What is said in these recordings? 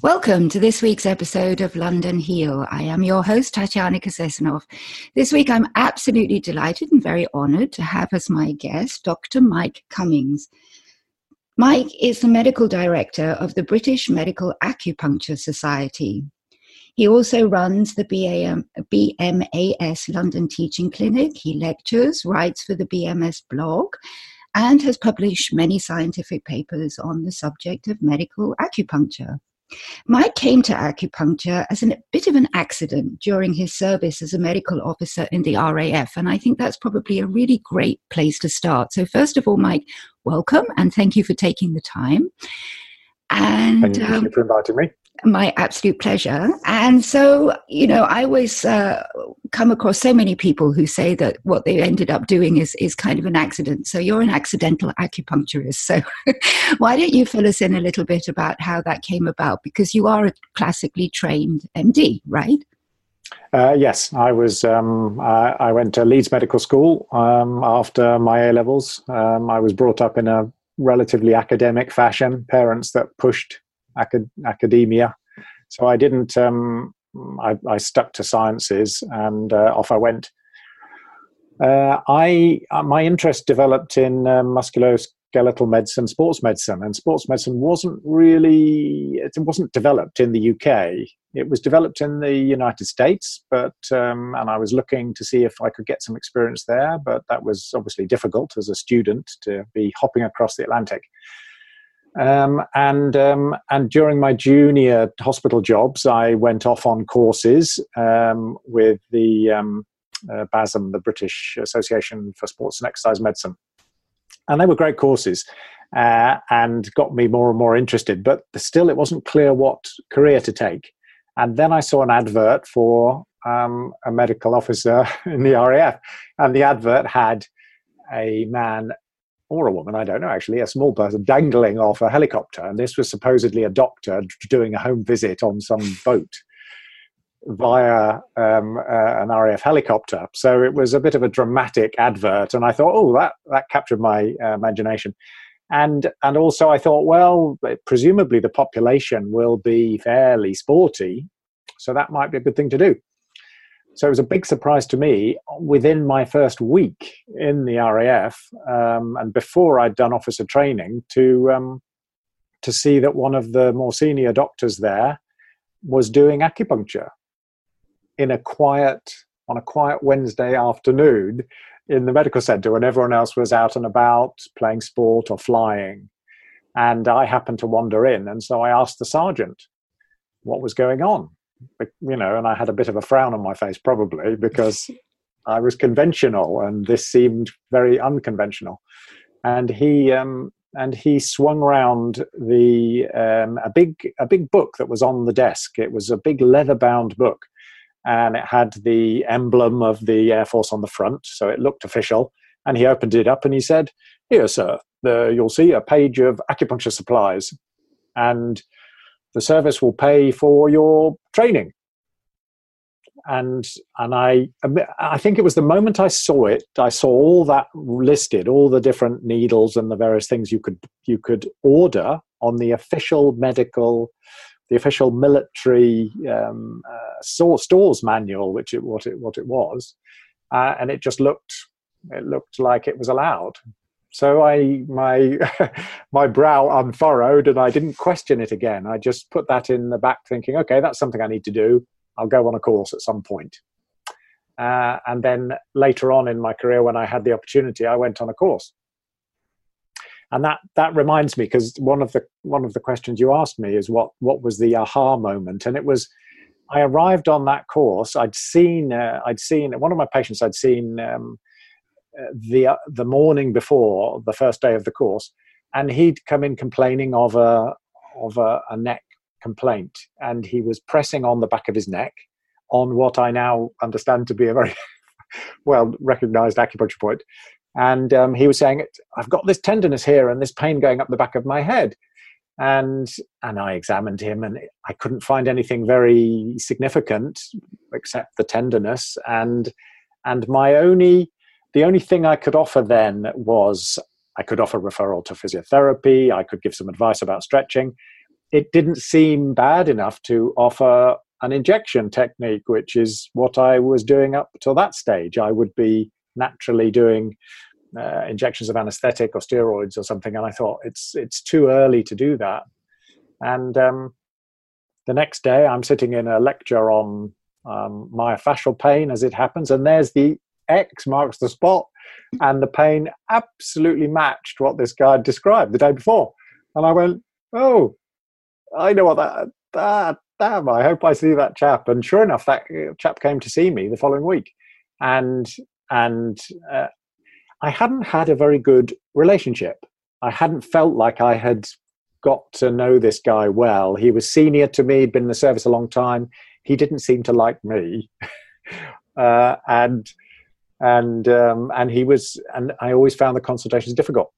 Welcome to this week's episode of London Heal. I am your host, Tatiana Kasesanov. This week, I'm absolutely delighted and very honored to have as my guest Dr. Mike Cummings. Mike is the medical director of the British Medical Acupuncture Society. He also runs the BAM, BMAS London Teaching Clinic. He lectures, writes for the BMAS blog, and has published many scientific papers on the subject of medical acupuncture. Mike came to acupuncture as a bit of an accident during his service as a medical officer in the RAF, and I think that's probably a really great place to start. So, first of all, Mike, welcome and thank you for taking the time. And thank you um, for inviting me my absolute pleasure. And so, you know, I always uh, come across so many people who say that what they ended up doing is is kind of an accident. So you're an accidental acupuncturist. So why don't you fill us in a little bit about how that came about? Because you are a classically trained MD, right? Uh, yes, I was. Um, I, I, went to Leeds Medical School um, after my A levels. Um, I was brought up in a relatively academic fashion. Parents that pushed acad- academia. So I didn't. Um, I, I, stuck to sciences, and uh, off I went. Uh, I uh, my interest developed in uh, musculoskeletal medicine, sports medicine, and sports medicine wasn't really it wasn't developed in the UK. It was developed in the United States, but um, and I was looking to see if I could get some experience there, but that was obviously difficult as a student to be hopping across the Atlantic. Um, and um, and during my junior hospital jobs, I went off on courses um, with the um, uh, BASM, the British Association for Sports and Exercise Medicine, and they were great courses. Uh, and got me more and more interested, but still, it wasn't clear what career to take. And then I saw an advert for um, a medical officer in the RAF, and the advert had a man or a woman, I don't know actually, a small person dangling off a helicopter. And this was supposedly a doctor doing a home visit on some boat via um, uh, an RAF helicopter. So it was a bit of a dramatic advert. And I thought, oh, that, that captured my uh, imagination. And, and also I thought, well, presumably the population will be fairly sporty. So that might be a good thing to do. So it was a big surprise to me within my first week in the RAF, um, and before I'd done officer training, to um, to see that one of the more senior doctors there was doing acupuncture in a quiet on a quiet Wednesday afternoon in the medical center when everyone else was out and about playing sport or flying. And I happened to wander in, and so I asked the sergeant what was going on you know, and I had a bit of a frown on my face probably because I was conventional and this seemed very unconventional. And he um, and he swung round the um, a big a big book that was on the desk. It was a big leather bound book, and it had the emblem of the Air Force on the front, so it looked official. And he opened it up and he said, "Here, sir, the, you'll see a page of acupuncture supplies." And the service will pay for your training. And and I I think it was the moment I saw it I saw all that listed all the different needles and the various things you could you could order on the official medical the official military um, uh, stores manual which it what it what it was. Uh, and it just looked it looked like it was allowed so I my my brow unfurrowed and I didn't question it again. I just put that in the back, thinking, okay, that's something I need to do. I'll go on a course at some point. Uh, and then later on in my career, when I had the opportunity, I went on a course. And that that reminds me because one of the one of the questions you asked me is what what was the aha moment, and it was. I arrived on that course. I'd seen, uh, I'd seen one of my patients. I'd seen um, the the morning before the first day of the course, and he'd come in complaining of a of a, a neck complaint, and he was pressing on the back of his neck on what I now understand to be a very well recognized acupuncture point. And um, he was saying, I've got this tenderness here and this pain going up the back of my head. And and I examined him and I couldn't find anything very significant except the tenderness. And and my only the only thing I could offer then was I could offer referral to physiotherapy, I could give some advice about stretching. it didn't seem bad enough to offer an injection technique, which is what I was doing up till that stage. I would be naturally doing uh, injections of anesthetic or steroids or something, and I thought it's it's too early to do that. And um, the next day, I'm sitting in a lecture on um, myofascial pain, as it happens, and there's the X marks the spot, and the pain absolutely matched what this guy described the day before. And I went, "Oh, I know what that that damn, I hope I see that chap. And sure enough, that uh, chap came to see me the following week. And, and uh, I hadn't had a very good relationship. I hadn't felt like I had got to know this guy well. He was senior to me, he'd been in the service a long time. He didn't seem to like me. uh, and, and, um, and he was, and I always found the consultations difficult.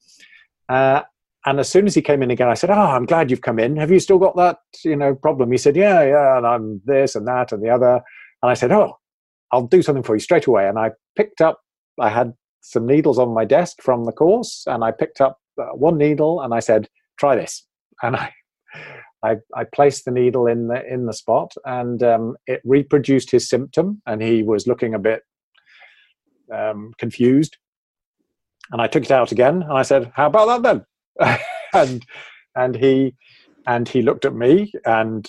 Uh, and as soon as he came in again, I said, "Oh, I'm glad you've come in. Have you still got that, you know, problem?" He said, "Yeah, yeah, and I'm this and that and the other." And I said, "Oh, I'll do something for you straight away." And I picked up. I had some needles on my desk from the course, and I picked up uh, one needle and I said, "Try this." And I, I, I placed the needle in the in the spot, and um, it reproduced his symptom, and he was looking a bit um, confused. And I took it out again, and I said, "How about that then?" and and he and he looked at me and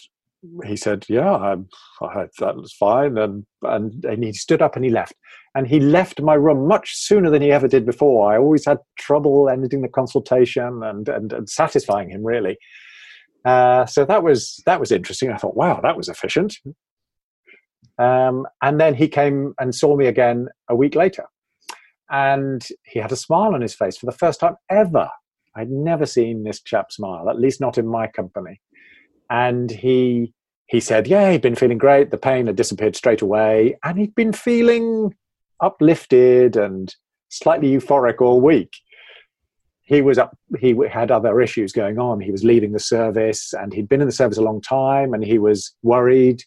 he said, "Yeah, I, I, that was fine." And, and and he stood up and he left. And he left my room much sooner than he ever did before. I always had trouble ending the consultation and and, and satisfying him really. Uh, so that was that was interesting. I thought, wow, that was efficient. Um, and then he came and saw me again a week later, and he had a smile on his face for the first time ever. I'd never seen this chap smile, at least not in my company. And he he said, "Yeah, he'd been feeling great. The pain had disappeared straight away, and he'd been feeling uplifted and slightly euphoric all week." He was up. He had other issues going on. He was leaving the service, and he'd been in the service a long time, and he was worried,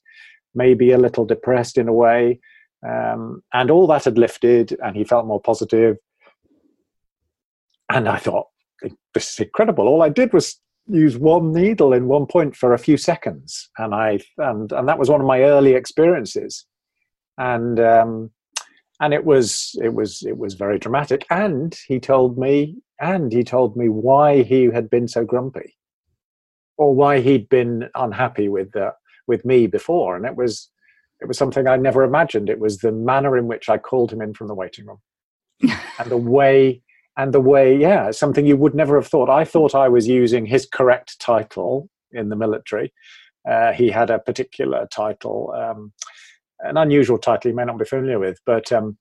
maybe a little depressed in a way. Um, and all that had lifted, and he felt more positive. And I thought, this is incredible. All I did was use one needle in one point for a few seconds, and I and and that was one of my early experiences, and um, and it was it was it was very dramatic. And he told me, and he told me why he had been so grumpy, or why he'd been unhappy with uh, with me before, and it was it was something I never imagined. It was the manner in which I called him in from the waiting room, and the way and the way, yeah, something you would never have thought. I thought I was using his correct title in the military. Uh, he had a particular title, um, an unusual title you may not be familiar with, but um,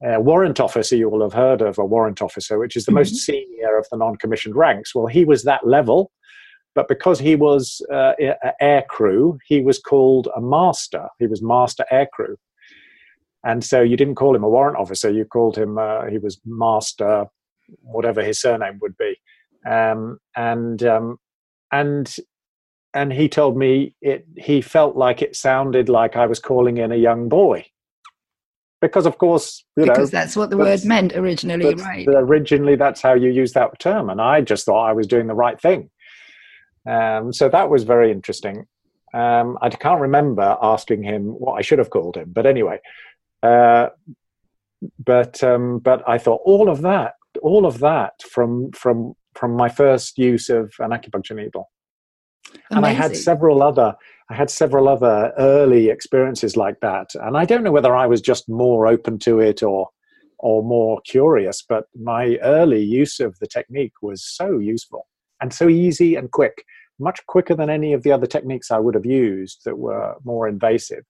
warrant officer you will have heard of a warrant officer, which is the mm-hmm. most senior of the non-commissioned ranks. Well, he was that level, but because he was uh, air crew, he was called a master. He was master air crew. And so you didn't call him a warrant officer, you called him, uh, he was master whatever his surname would be. Um, and um, and and he told me it. He felt like it sounded like I was calling in a young boy, because of course you because know, that's what the word meant originally, right? Originally, that's how you use that term, and I just thought I was doing the right thing. Um, so that was very interesting. Um, I can't remember asking him what I should have called him, but anyway. Uh, but um, but I thought all of that all of that from from from my first use of an acupuncture needle. Amazing. And I had several other I had several other early experiences like that. And I don't know whether I was just more open to it or or more curious, but my early use of the technique was so useful and so easy and quick, much quicker than any of the other techniques I would have used that were more invasive.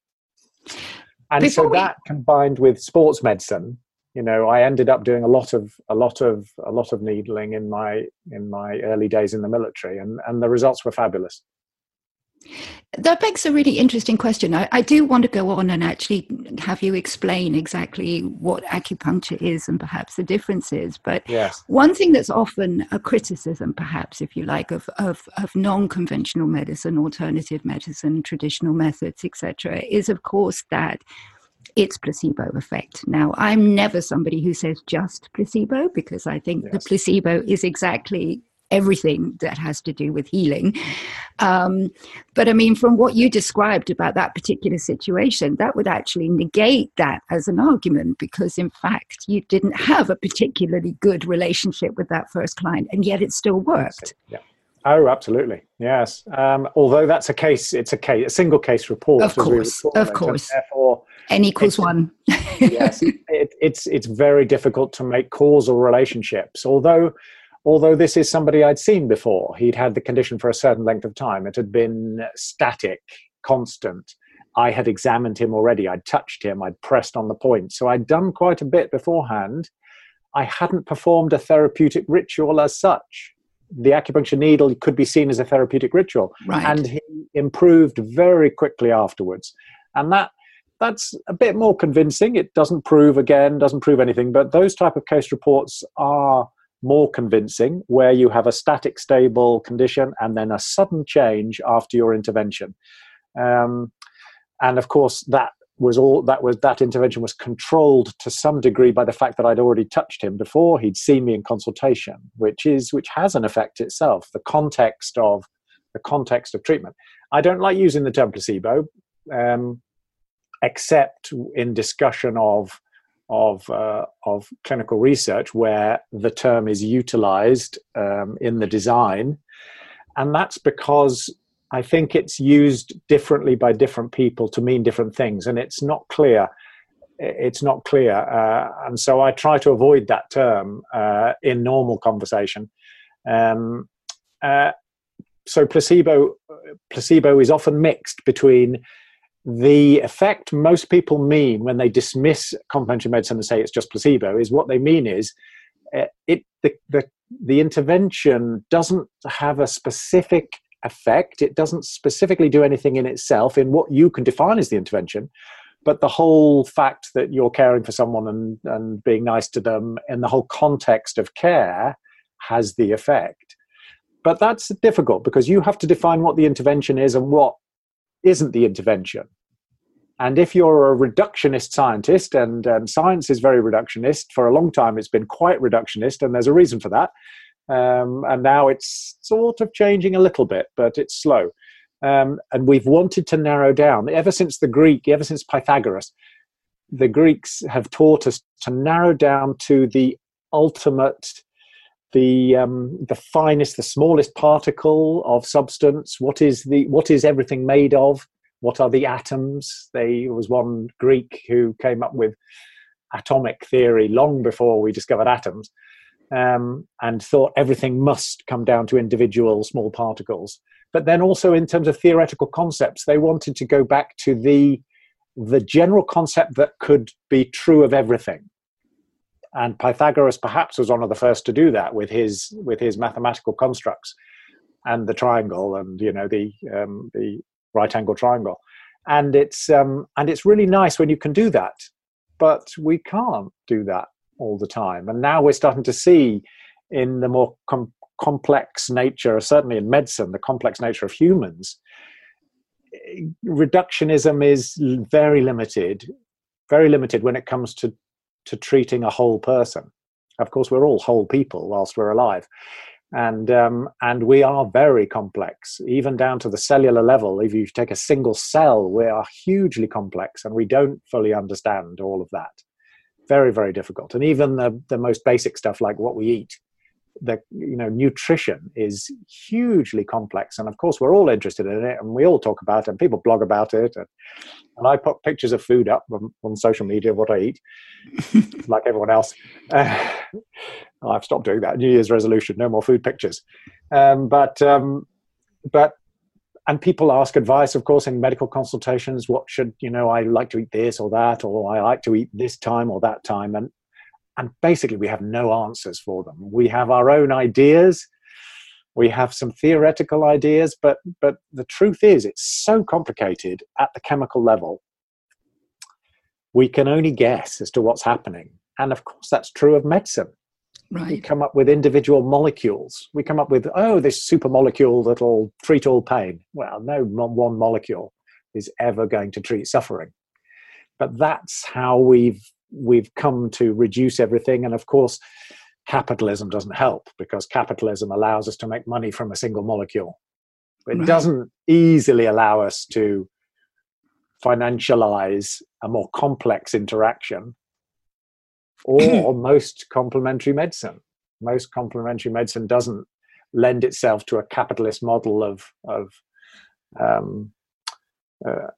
And Before so we... that combined with sports medicine you know i ended up doing a lot of a lot of a lot of needling in my in my early days in the military and and the results were fabulous that begs a really interesting question. I, I, do want to go on and actually have you explain exactly what acupuncture is and perhaps the differences. But yes. one thing that's often a criticism, perhaps, if you like, of, of, of non conventional medicine, alternative medicine, traditional methods, etc., is, of course, that it's placebo effect. Now, I'm never somebody who says just placebo because I think yes. the placebo is exactly everything that has to do with healing. Um, but I mean, from what you described about that particular situation, that would actually negate that as an argument because, in fact, you didn't have a particularly good relationship with that first client, and yet it still worked. Yeah. Oh, absolutely. Yes. Um, although that's a case, it's a case, a single case report. Of course. Of course. Therefore, N equals one. yes. It, it's, it's very difficult to make causal relationships. Although, although this is somebody I'd seen before, he'd had the condition for a certain length of time. It had been static, constant. I had examined him already. I'd touched him. I'd pressed on the point. So I'd done quite a bit beforehand. I hadn't performed a therapeutic ritual as such the acupuncture needle could be seen as a therapeutic ritual. Right. And he improved very quickly afterwards. And that that's a bit more convincing. It doesn't prove again, doesn't prove anything, but those type of case reports are more convincing where you have a static stable condition and then a sudden change after your intervention. Um, and of course that was all that was that intervention was controlled to some degree by the fact that I'd already touched him before he'd seen me in consultation, which is which has an effect itself. The context of the context of treatment. I don't like using the term placebo, um, except in discussion of of uh, of clinical research where the term is utilized um, in the design, and that's because I think it's used differently by different people to mean different things, and it's not clear. It's not clear, uh, and so I try to avoid that term uh, in normal conversation. Um, uh, so placebo, placebo is often mixed between the effect most people mean when they dismiss complementary medicine and say it's just placebo is what they mean is uh, it the, the the intervention doesn't have a specific effect. It doesn't specifically do anything in itself in what you can define as the intervention, but the whole fact that you're caring for someone and, and being nice to them in the whole context of care has the effect. But that's difficult because you have to define what the intervention is and what isn't the intervention. And if you're a reductionist scientist, and um, science is very reductionist, for a long time it's been quite reductionist, and there's a reason for that. Um, and now it's sort of changing a little bit, but it's slow. Um, and we've wanted to narrow down ever since the Greek, ever since Pythagoras. The Greeks have taught us to narrow down to the ultimate, the um, the finest, the smallest particle of substance. What is the what is everything made of? What are the atoms? They was one Greek who came up with atomic theory long before we discovered atoms um, and thought everything must come down to individual small particles. But then also in terms of theoretical concepts, they wanted to go back to the the general concept that could be true of everything. And Pythagoras perhaps was one of the first to do that with his with his mathematical constructs and the triangle and you know the um, the right angle triangle. And it's um, and it's really nice when you can do that, but we can't do that all the time. And now we're starting to see in the more com- complex nature, certainly in medicine, the complex nature of humans, reductionism is very limited, very limited when it comes to, to treating a whole person. Of course, we're all whole people whilst we're alive. And um, and we are very complex, even down to the cellular level. If you take a single cell, we are hugely complex, and we don't fully understand all of that very very difficult and even the, the most basic stuff like what we eat the you know nutrition is hugely complex. And of course we're all interested in it and we all talk about it and people blog about it and, and i put pictures of food up on, on social media of what i eat like everyone else. Uh, i've stopped doing that. New year's resolution no more food pictures. Um, but um, but and people ask advice of course in medical consultations what should you know i like to eat this or that or i like to eat this time or that time and and basically we have no answers for them we have our own ideas we have some theoretical ideas but but the truth is it's so complicated at the chemical level we can only guess as to what's happening and of course that's true of medicine Right. We come up with individual molecules. We come up with, oh, this super molecule that'll treat all pain. Well, no one molecule is ever going to treat suffering. But that's how we've we've come to reduce everything. And of course, capitalism doesn't help because capitalism allows us to make money from a single molecule. It Right. doesn't easily allow us to financialize a more complex interaction or most complementary medicine. Most complementary medicine doesn't lend itself to a capitalist model of of um, uh,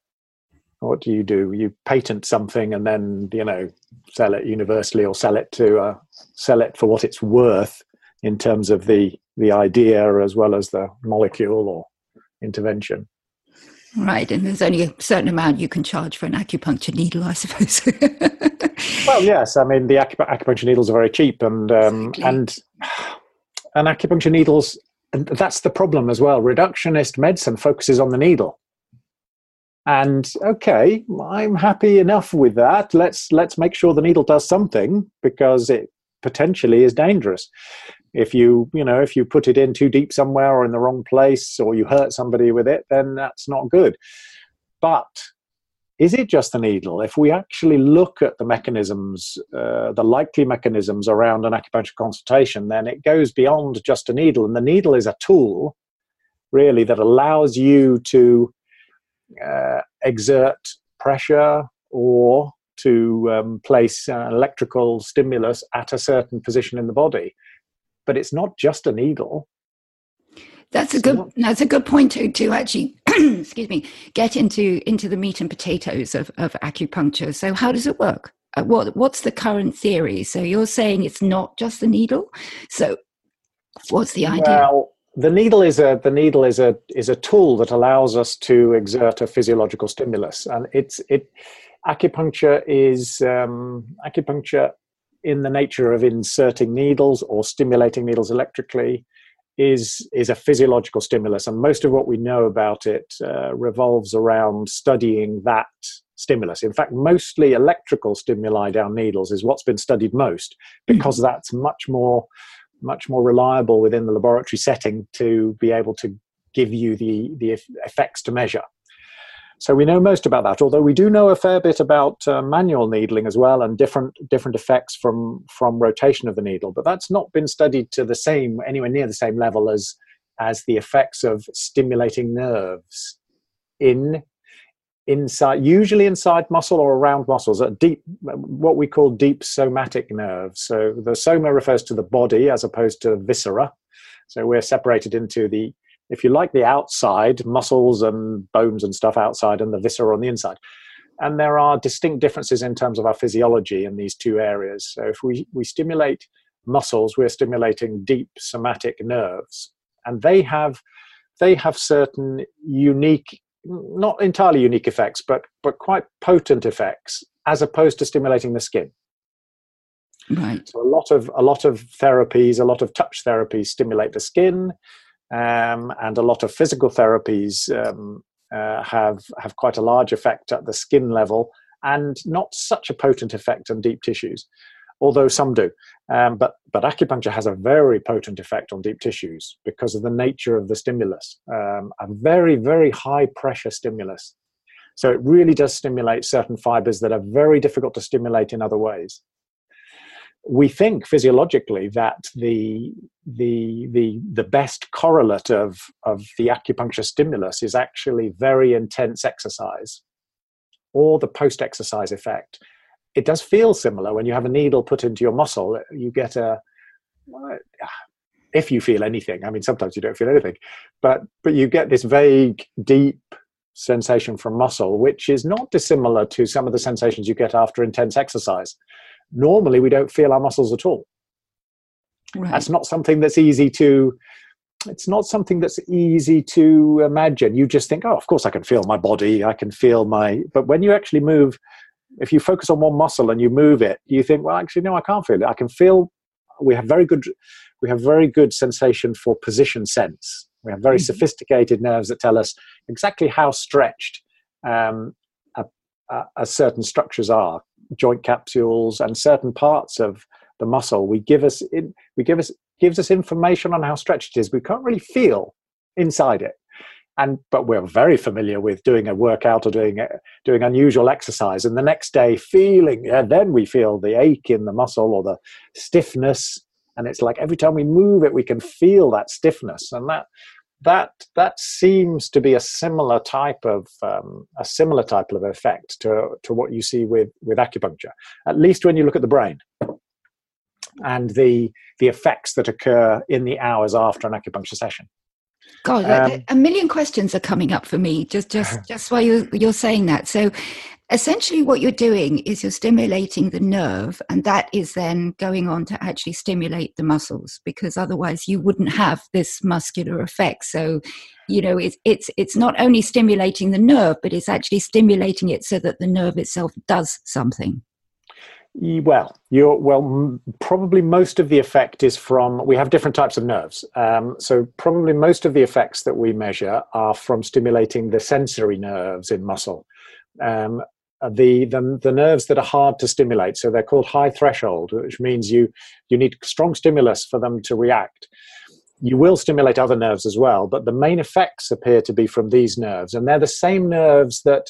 what do you do? You patent something and then you know sell it universally or sell it to uh, sell it for what it's worth in terms of the the idea as well as the molecule or intervention. Right, and there's only a certain amount you can charge for an acupuncture needle, I suppose. Well, yes, I mean the acup- acupuncture needles are very cheap, and um, Exactly. and and acupuncture needles. And that's the problem as well. Reductionist medicine focuses on the needle, and okay, I'm happy enough with that. Let's let's make sure the needle does something because it potentially is dangerous. If you you know if you put it in too deep somewhere or in the wrong place or you hurt somebody with it, then that's not good. But is it just the needle? If we actually look at the mechanisms, uh, the likely mechanisms around an acupuncture consultation, then it goes beyond just a needle. And the needle is a tool, really, that allows you to uh, exert pressure or to um, place an electrical stimulus at a certain position in the body. But it's not just a needle. That's a good. not- That's a good point to to actually, excuse me, get into into the meat and potatoes of of acupuncture. So, how does it work? Uh, what what's the current theory? So, you're saying it's not just the needle. So, what's the idea? Well, the needle is a the needle is a is a tool that allows us to exert a physiological stimulus, and it's it acupuncture is um, acupuncture in the nature of inserting needles or stimulating needles electrically is is a physiological stimulus, and most of what we know about it uh, revolves around studying that stimulus. In fact, mostly electrical stimuli down needles is what's been studied most because that's much more much more reliable within the laboratory setting to be able to give you the the effects to measure. So we know most about that. Although we do know a fair bit about uh, manual needling as well, and different different effects from from rotation of the needle. But that's not been studied to the same anywhere near the same level as as the effects of stimulating nerves in inside usually inside muscle or around muscles at deep what we call deep somatic nerves. So the soma refers to the body as opposed to viscera. So we're separated into the if you like the outside muscles and bones and stuff outside and the viscera on the inside. And there are distinct differences in terms of our physiology in these two areas. So if we we stimulate muscles we're stimulating deep somatic nerves. And they have they have certain unique not entirely unique effects, but but quite potent effects, as opposed to stimulating the skin. right. So a lot of a lot of therapies, a lot of touch therapies stimulate the skin, um, and a lot of physical therapies um, uh, have have quite a large effect at the skin level, and not such a potent effect on deep tissues, although some do. Um, but but acupuncture has a very potent effect on deep tissues because of the nature of the stimulus, um, a very very high pressure stimulus. So it really does stimulate certain fibers that are very difficult to stimulate in other ways we think physiologically that the the the the best correlate of of the acupuncture stimulus is actually very intense exercise or the post exercise effect it does feel similar when you have a needle put into your muscle you get a if you feel anything i mean sometimes you don't feel anything but but you get this vague deep sensation from muscle which is not dissimilar to some of the sensations you get after intense exercise. Normally we don't feel our muscles at all. Right. that's not something that's easy to it's not something that's easy to imagine. You just think oh of course i can feel my body i can feel my but when you actually move if you focus on one muscle and you move it you think well actually no i can't feel it. I can feel we have very good we have very good sensation for position sense. We have very Mhm. sophisticated nerves that tell us exactly how stretched um, a, a, a certain structures are joint capsules and certain parts of the muscle. We give us in, we give us gives us information on how stretched it is. We can't really feel inside it and but we're very familiar with doing a workout or doing a, doing unusual exercise. And the next day feeling and then we feel the ache in the muscle or the stiffness. And it's like every time we move it we can feel that stiffness. And that that that seems to be a similar type of um, a similar type of effect to to what you see with with acupuncture at least when you look at the brain. And the the effects that occur in the hours after an acupuncture session God, um, a million questions are coming up for me just just just while you you're saying that. So, essentially, what you're doing is you're stimulating the nerve, and that is then going on to actually stimulate the muscles, because otherwise you wouldn't have this muscular effect. So, you know, it's it's it's not only stimulating the nerve, but it's actually stimulating it so that the nerve itself does something. Well, you're well. Probably most of the effect is from. We have different types of nerves, um, so probably most of the effects that we measure are from stimulating the sensory nerves in muscle. Um, the, the the nerves that are hard to stimulate, so they're called high threshold, which means you you need strong stimulus for them to react. You will stimulate other nerves as well, but the main effects appear to be from these nerves, and they're the same nerves that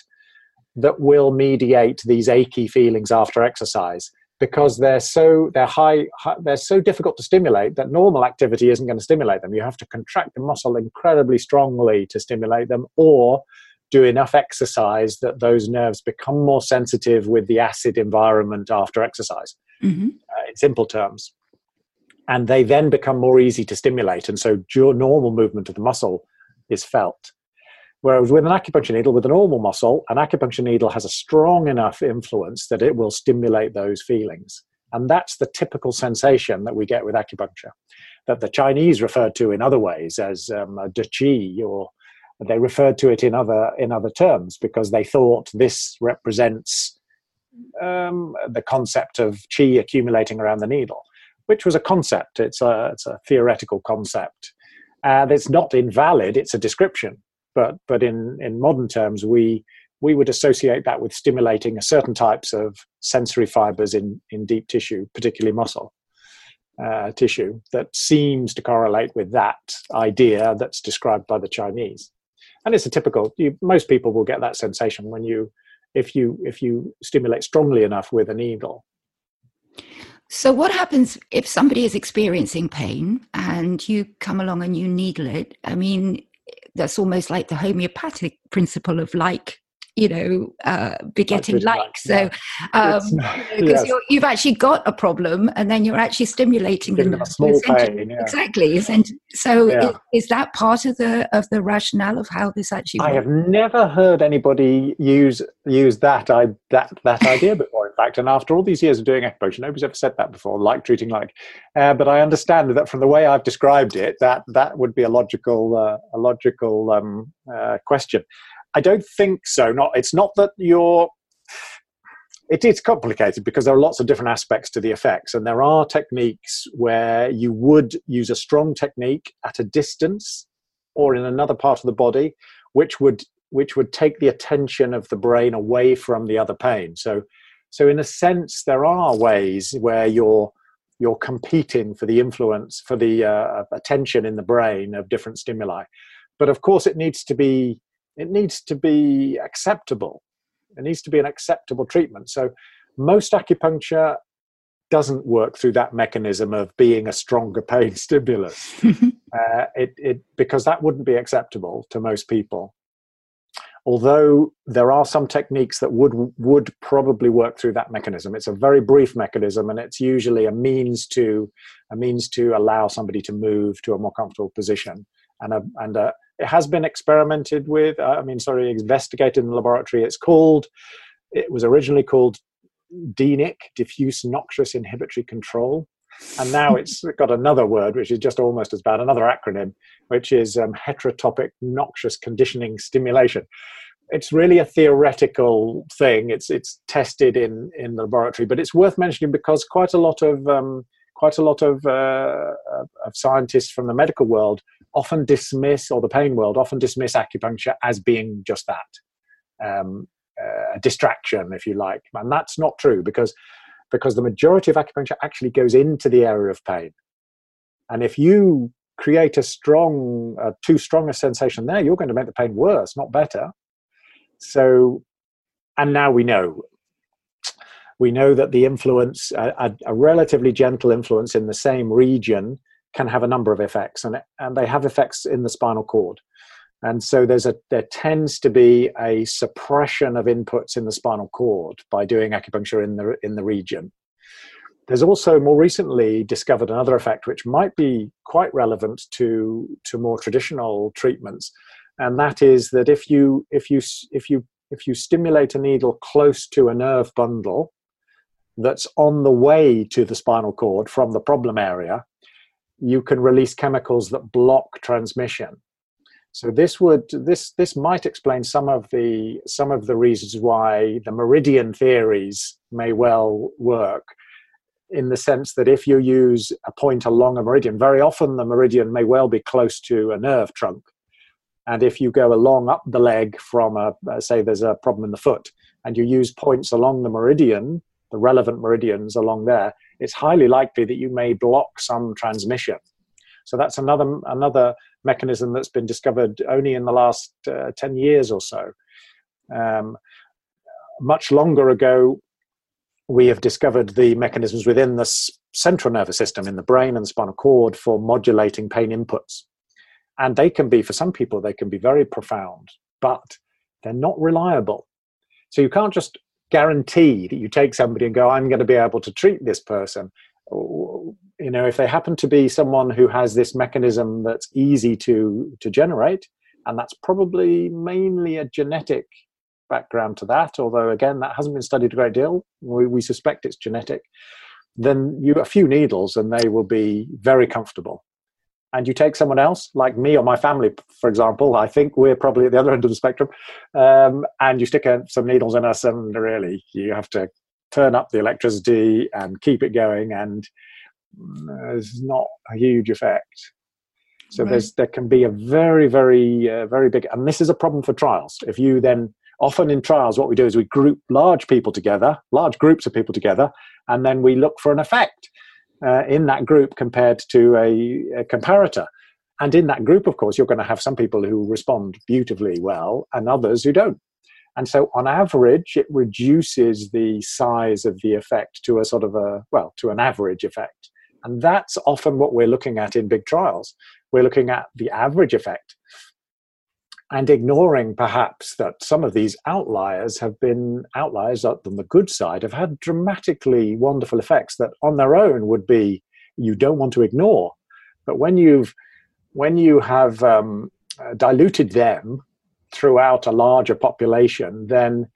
that will mediate these achy feelings after exercise because they're so they're high, high, they're so difficult to stimulate that normal activity isn't going to stimulate them. You have to contract the muscle incredibly strongly to stimulate them or do enough exercise that those nerves become more sensitive with the acid environment after exercise. Mm-hmm. uh, in simple terms. And they then become more easy to stimulate and so normal movement of the muscle is felt Whereas with an acupuncture needle, with a normal muscle, an acupuncture needle has a strong enough influence that it will stimulate those feelings. And that's the typical sensation that we get with acupuncture, that the Chinese referred to in other ways as um, a de qi, or they referred to it in other in other terms because they thought this represents um, the concept of qi accumulating around the needle, which was a concept. It's a it's a theoretical concept. And it's not invalid. It's a description but but in in modern terms we we would associate that with stimulating certain types of sensory fibers in in deep tissue particularly muscle uh, tissue that seems to correlate with that idea that's described by the chinese and it's a typical you, most people will get that sensation when you if you if you stimulate strongly enough with a needle so, what happens if somebody is experiencing pain and you come along and you needle it? I mean, that's almost like the homeopathic principle of like you know uh, begetting like, like. so um, because yes. you have actually got a problem and then you're actually stimulating the small pain, yeah. exactly so yeah. is, is, that part of the of the rationale of how this actually works? i have never heard anybody use use that i that that idea before in fact and after all these years of doing acupuncture nobody's ever said that before like treating like uh, but i understand that from the way i've described it that that would be a logical uh, a logical um, uh, question I don't think so. Not it's not that you're. It is complicated because there are lots of different aspects to the effects, and there are techniques where you would use a strong technique at a distance or in another part of the body, which would which would take the attention of the brain away from the other pain. So, so in a sense, there are ways where you're you're competing for the influence for the uh, attention in the brain of different stimuli, but of course, it needs to be it needs to be acceptable. It needs to be an acceptable treatment. So most acupuncture doesn't work through that mechanism of being a stronger pain stimulus, uh, it, it, because that wouldn't be acceptable to most people. Although there are some techniques that would would probably work through that mechanism. It's a very brief mechanism, and it's usually a means to a means to allow somebody to move to a more comfortable position and a and a, it has been experimented with. Uh, I mean, sorry, investigated in the laboratory. It's called. It was originally called DNIC, diffuse noxious inhibitory control, and now it's got another word which is just almost as bad, another acronym, which is um, heterotopic noxious conditioning stimulation. It's really a theoretical thing. It's it's tested in in the laboratory, but it's worth mentioning because quite a lot of um, quite a lot of, uh, of scientists from the medical world often dismiss, or the pain world often dismiss acupuncture as being just that um, uh, a distraction, if you like. And that's not true because, because the majority of acupuncture actually goes into the area of pain. And if you create a strong, uh, too strong a sensation there, you're going to make the pain worse, not better. So, and now we know We know that the influence, a, a, relatively gentle influence in the same region, can have a number of effects, and, and they have effects in the spinal cord. And so there's a there tends to be a suppression of inputs in the spinal cord by doing acupuncture in the in the region. There's also more recently discovered another effect which might be quite relevant to to more traditional treatments, and that is that if you if you if you if you stimulate a needle close to a nerve bundle that's on the way to the spinal cord from the problem area, you can release chemicals that block transmission. So this would this this might explain some of the some of the reasons why the meridian theories may well work in the sense that if you use a point along a meridian, very often the meridian may well be close to a nerve trunk. And if you go along up the leg from a, uh, say, there's a problem in the foot, and you use points along the meridian, the relevant meridians along there, it's highly likely that you may block some transmission. So that's another another mechanism that's been discovered only in the last uh, ten years or so. Um, much longer ago, we have discovered the mechanisms within the central nervous system in the brain and spinal cord for modulating pain inputs and they can be for some people they can be very profound but they're not reliable so you can't just guarantee that you take somebody and go i'm going to be able to treat this person. You know if they happen to be someone who has this mechanism that's easy to to generate and that's probably mainly a genetic background to that although again that hasn't been studied a great deal. We, we suspect it's genetic then you a few needles and they will be very comfortable and you take someone else like me or my family for example i think we're probably at the other end of the spectrum um, and you stick a, some needles in us and really you have to turn up the electricity and keep it going and there's not a huge effect. So right. there's there can be a very very uh, very big and this is a problem for trials. If you then often in trials what we do is we group large people together large groups of people together and then we look for an effect uh, in that group compared to a, a comparator. And in that group, of course, you're going to have some people who respond beautifully well and others who don't. And so, on average, it reduces the size of the effect to a sort of a, well, to an average effect. And that's often what we're looking at in big trials. We're looking at the average effect and ignoring perhaps that some of these outliers have been outliers on the good side have had dramatically wonderful effects that on their own would be you don't want to ignore. But when you've when you have um, uh, diluted them throughout a larger population then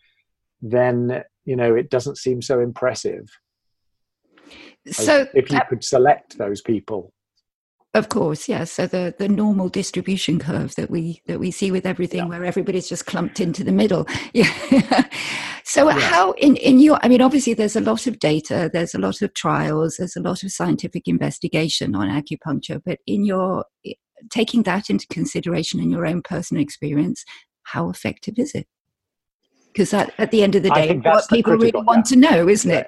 then you know it doesn't seem so impressive. So if you could select those people of course, yes. So the, the normal distribution curve that we that we see with everything, yeah. where everybody's just clumped into the middle. Yeah. so yeah. how in in your, I mean, obviously there's a lot of data, there's a lot of trials, there's a lot of scientific investigation on acupuncture, but in your taking that into consideration in your own personal experience, how effective is it? Because at the end of the day, what people really want to know, isn't it?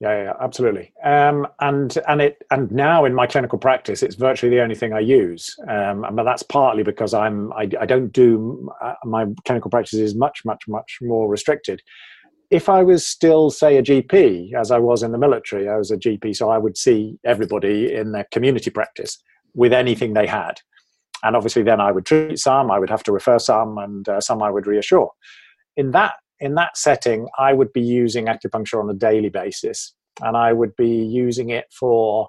Yeah, yeah, absolutely. Um, and and it and now in my clinical practice, it's virtually the only thing I use. Um, but that's partly because I'm I, I don't do uh, my clinical practice is much much much more restricted. If I was still say a GP, as I was in the military, I was a GP, so I would see everybody in their community practice with anything they had, and obviously then I would treat some, I would have to refer some, and uh, some I would reassure. In that in that setting, I would be using acupuncture on a daily basis, and I would be using it for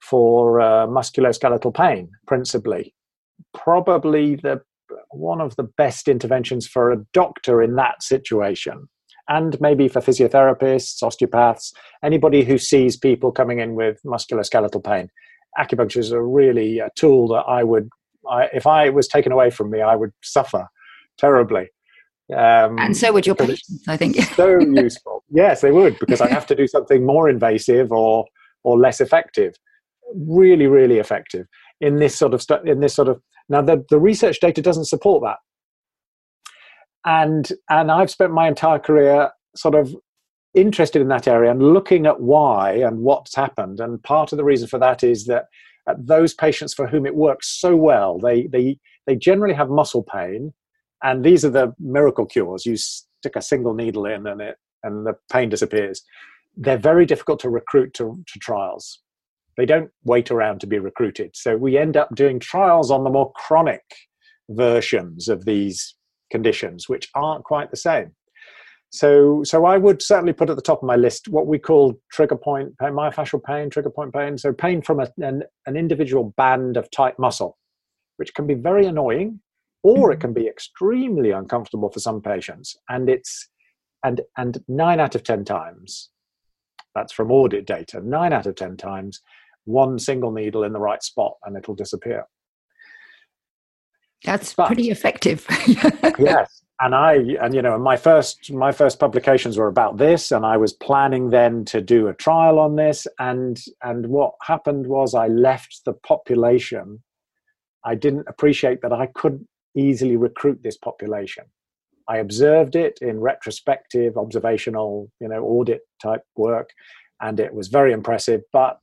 for uh, musculoskeletal pain principally. Probably the one of the best interventions for a doctor in that situation, and maybe for physiotherapists, osteopaths, anybody who sees people coming in with musculoskeletal pain. Acupuncture is a really a tool that I would, I, if I was taken away from me, I would suffer terribly. Um, and so would your patients, I think. so useful. Yes, they would, because I have to do something more invasive or or less effective. Really, really effective in this sort of stu- in this sort of now the, the research data doesn't support that. And and I've spent my entire career sort of interested in that area and looking at why and what's happened. And part of the reason for that is that those patients for whom it works so well, they they they generally have muscle pain and these are the miracle cures. You stick a single needle in and it and the pain disappears. They're very difficult to recruit to, to trials. They don't wait around to be recruited. So we end up doing trials on the more chronic versions of these conditions, which aren't quite the same. So, so I would certainly put at the top of my list what we call trigger point pain, myofascial pain, trigger point pain. So, pain from a, an, an individual band of tight muscle, which can be very annoying, or it mm-hmm. can be extremely uncomfortable for some patients. And it's and and nine out of ten times, that's from audit data. Nine out of ten times, one single needle in the right spot, and it'll disappear. That's but, pretty effective. yes, and I and you know my first my first publications were about this, and I was planning then to do a trial on this, and and what happened was I left the population. I didn't appreciate that I could easily recruit this population. I observed it in retrospective, observational, you know, audit type work, and it was very impressive. But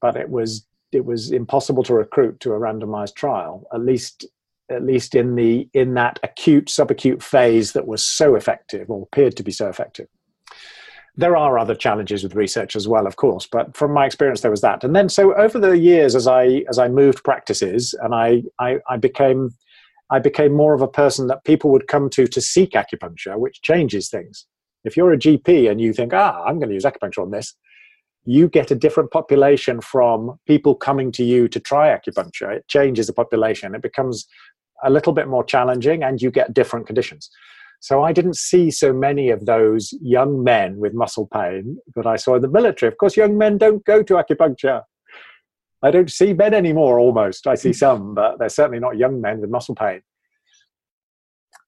but it was it was impossible to recruit to a randomized trial, at least at least in the in that acute subacute phase that was so effective or appeared to be so effective. There are other challenges with research as well, of course, but from my experience, there was that. And then, so over the years, as I as I moved practices, and I I, I became I became more of a person that people would come to to seek acupuncture, which changes things. If you're a GP and you think, ah, I'm going to use acupuncture on this, you get a different population from people coming to you to try acupuncture. It changes the population. It becomes a little bit more challenging and you get different conditions. So I didn't see so many of those young men with muscle pain that I saw in the military. Of course, young men don't go to acupuncture. I don't see men anymore almost. I see some, but they're certainly not young men with muscle pain.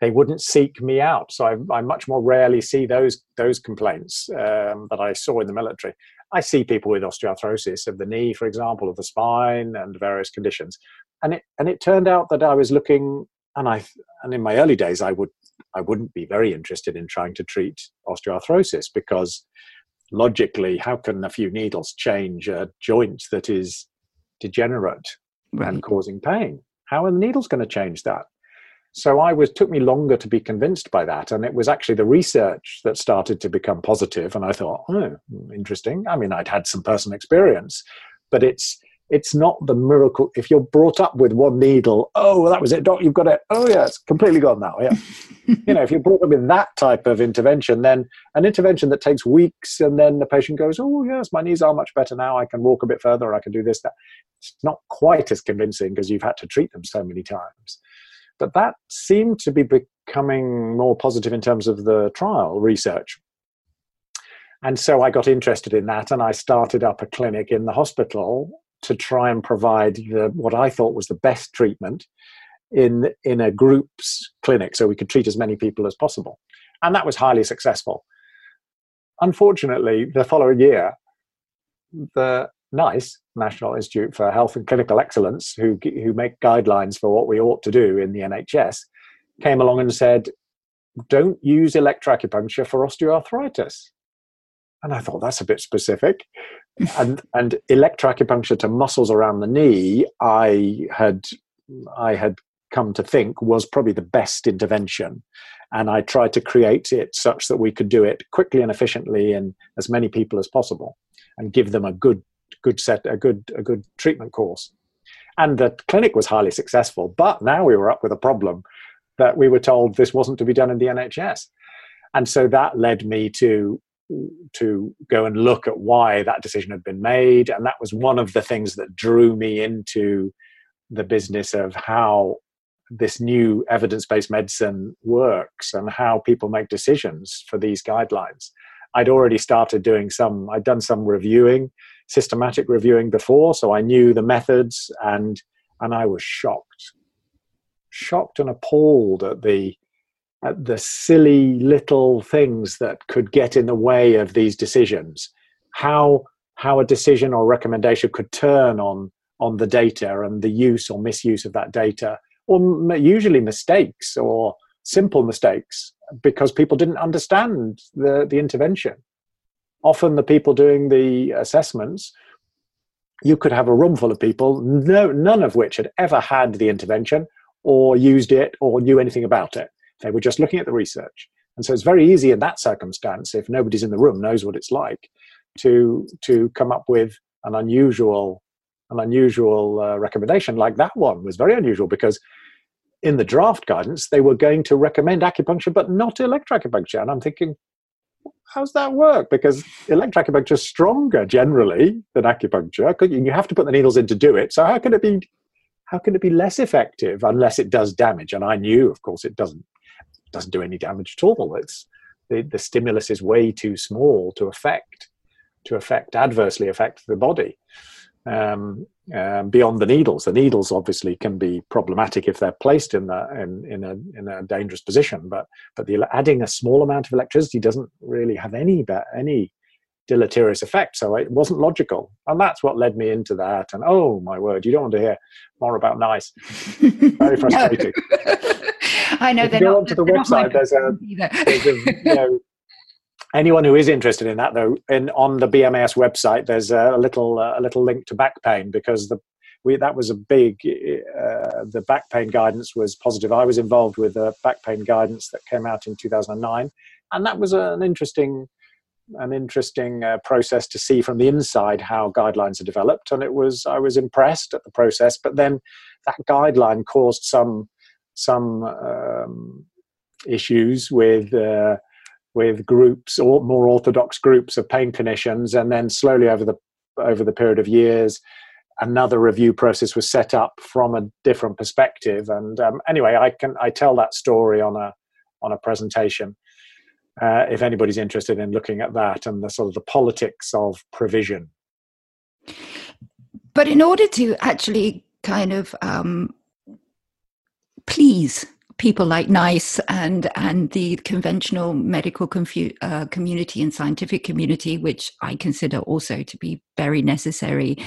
They wouldn't seek me out. So I, I much more rarely see those, those complaints um, that I saw in the military. I see people with osteoarthrosis of the knee, for example, of the spine, and various conditions. And it and it turned out that I was looking, and I and in my early days, I would I wouldn't be very interested in trying to treat osteoarthrosis because logically, how can a few needles change a joint that is degenerate right. and causing pain? How are the needles going to change that? So I was took me longer to be convinced by that, and it was actually the research that started to become positive. And I thought, oh, interesting. I mean, I'd had some personal experience, but it's it's not the miracle. If you're brought up with one needle, oh, well, that was it, doc. You've got it. Oh, yeah, it's completely gone now. Yeah, you know, if you're brought up with that type of intervention, then an intervention that takes weeks, and then the patient goes, oh, yes, my knees are much better now. I can walk a bit further. I can do this. That. It's not quite as convincing because you've had to treat them so many times. But that seemed to be becoming more positive in terms of the trial research. And so I got interested in that and I started up a clinic in the hospital to try and provide the, what I thought was the best treatment in, in a group's clinic so we could treat as many people as possible. And that was highly successful. Unfortunately, the following year, the NICE, National Institute for Health and Clinical Excellence, who, who make guidelines for what we ought to do in the NHS, came along and said, don't use electroacupuncture for osteoarthritis. And I thought that's a bit specific. And and electroacupuncture to muscles around the knee, I had I had come to think was probably the best intervention. And I tried to create it such that we could do it quickly and efficiently in as many people as possible and give them a good good set a good a good treatment course and the clinic was highly successful but now we were up with a problem that we were told this wasn't to be done in the nhs and so that led me to to go and look at why that decision had been made. And that was one of the things that drew me into the business of how this new evidence-based medicine works and how people make decisions for these guidelines. I'd already started doing some i'd done some reviewing systematic reviewing before, so I knew the methods, and and I was shocked, shocked and appalled at the at the silly little things that could get in the way of these decisions. How how a decision or recommendation could turn on on the data and the use or misuse of that data, or usually mistakes or simple mistakes because people didn't understand the, the intervention often the people doing the assessments you could have a room full of people no, none of which had ever had the intervention or used it or knew anything about it they were just looking at the research. And so it's very easy in that circumstance, if nobody's in the room knows what it's like, to to come up with an unusual an unusual uh, recommendation like that one was very unusual because in the draft guidance they were going to recommend acupuncture but not electroacupuncture. And i'm thinking how's that work? Because electroacupuncture is stronger generally than acupuncture. You have to put the needles in to do it. So how can it be how can it be less effective unless it does damage? And i knew of course it doesn't doesn't do any damage at all it's the, the stimulus is way too small to affect to affect adversely affect the body um, um, beyond the needles. The needles obviously can be problematic if they're placed in the in, in a in a dangerous position, but but the adding a small amount of electricity doesn't really have any any deleterious effect. So it wasn't logical, and that's what led me into that. And oh my word, you don't want to hear more about nice. Very frustrating. I know. If you go onto the website. There's a, there's a you know anyone who is interested in that though in on the bmas website there's a little uh, a little link to back pain because the we, that was a big uh, the back pain guidance was positive i was involved with the back pain guidance that came out in 2009 and that was an interesting an interesting uh, process to see from the inside how guidelines are developed and it was i was impressed at the process but then that guideline caused some some um, issues with uh, with groups or more orthodox groups of pain clinicians, and then slowly over the over the period of years, another review process was set up from a different perspective. And um, anyway, I can I tell that story on a on a presentation. Uh, if anybody's interested in looking at that and the sort of the politics of provision. But in order to actually kind of um, please people like NICE and and the conventional medical confu- uh, community and scientific community, which I consider also to be very necessary.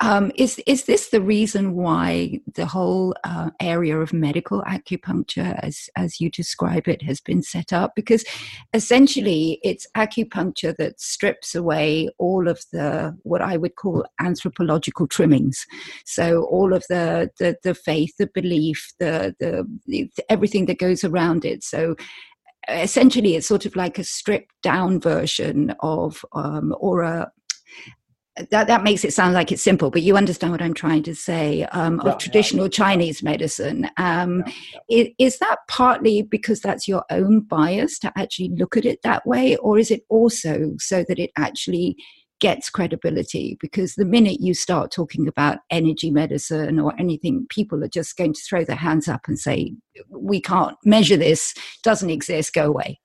Um, is is this the reason why the whole uh, area of medical acupuncture, as as you describe it, has been set up? Because essentially, it's acupuncture that strips away all of the what I would call anthropological trimmings. So all of the the, the faith, the belief, the, the the everything that goes around it. So essentially it's sort of like a stripped down version of um, or a that, that makes it sound like it's simple, but you understand what I'm trying to say um, yeah, of traditional yeah. Chinese medicine. Um, yeah, is, is, that partly because that's your own bias to actually look at it that way, or is it also so that it actually gets credibility? Because the minute you start talking about energy medicine or anything, people are just going to throw their hands up and say, "We can't measure this; doesn't exist. Go away."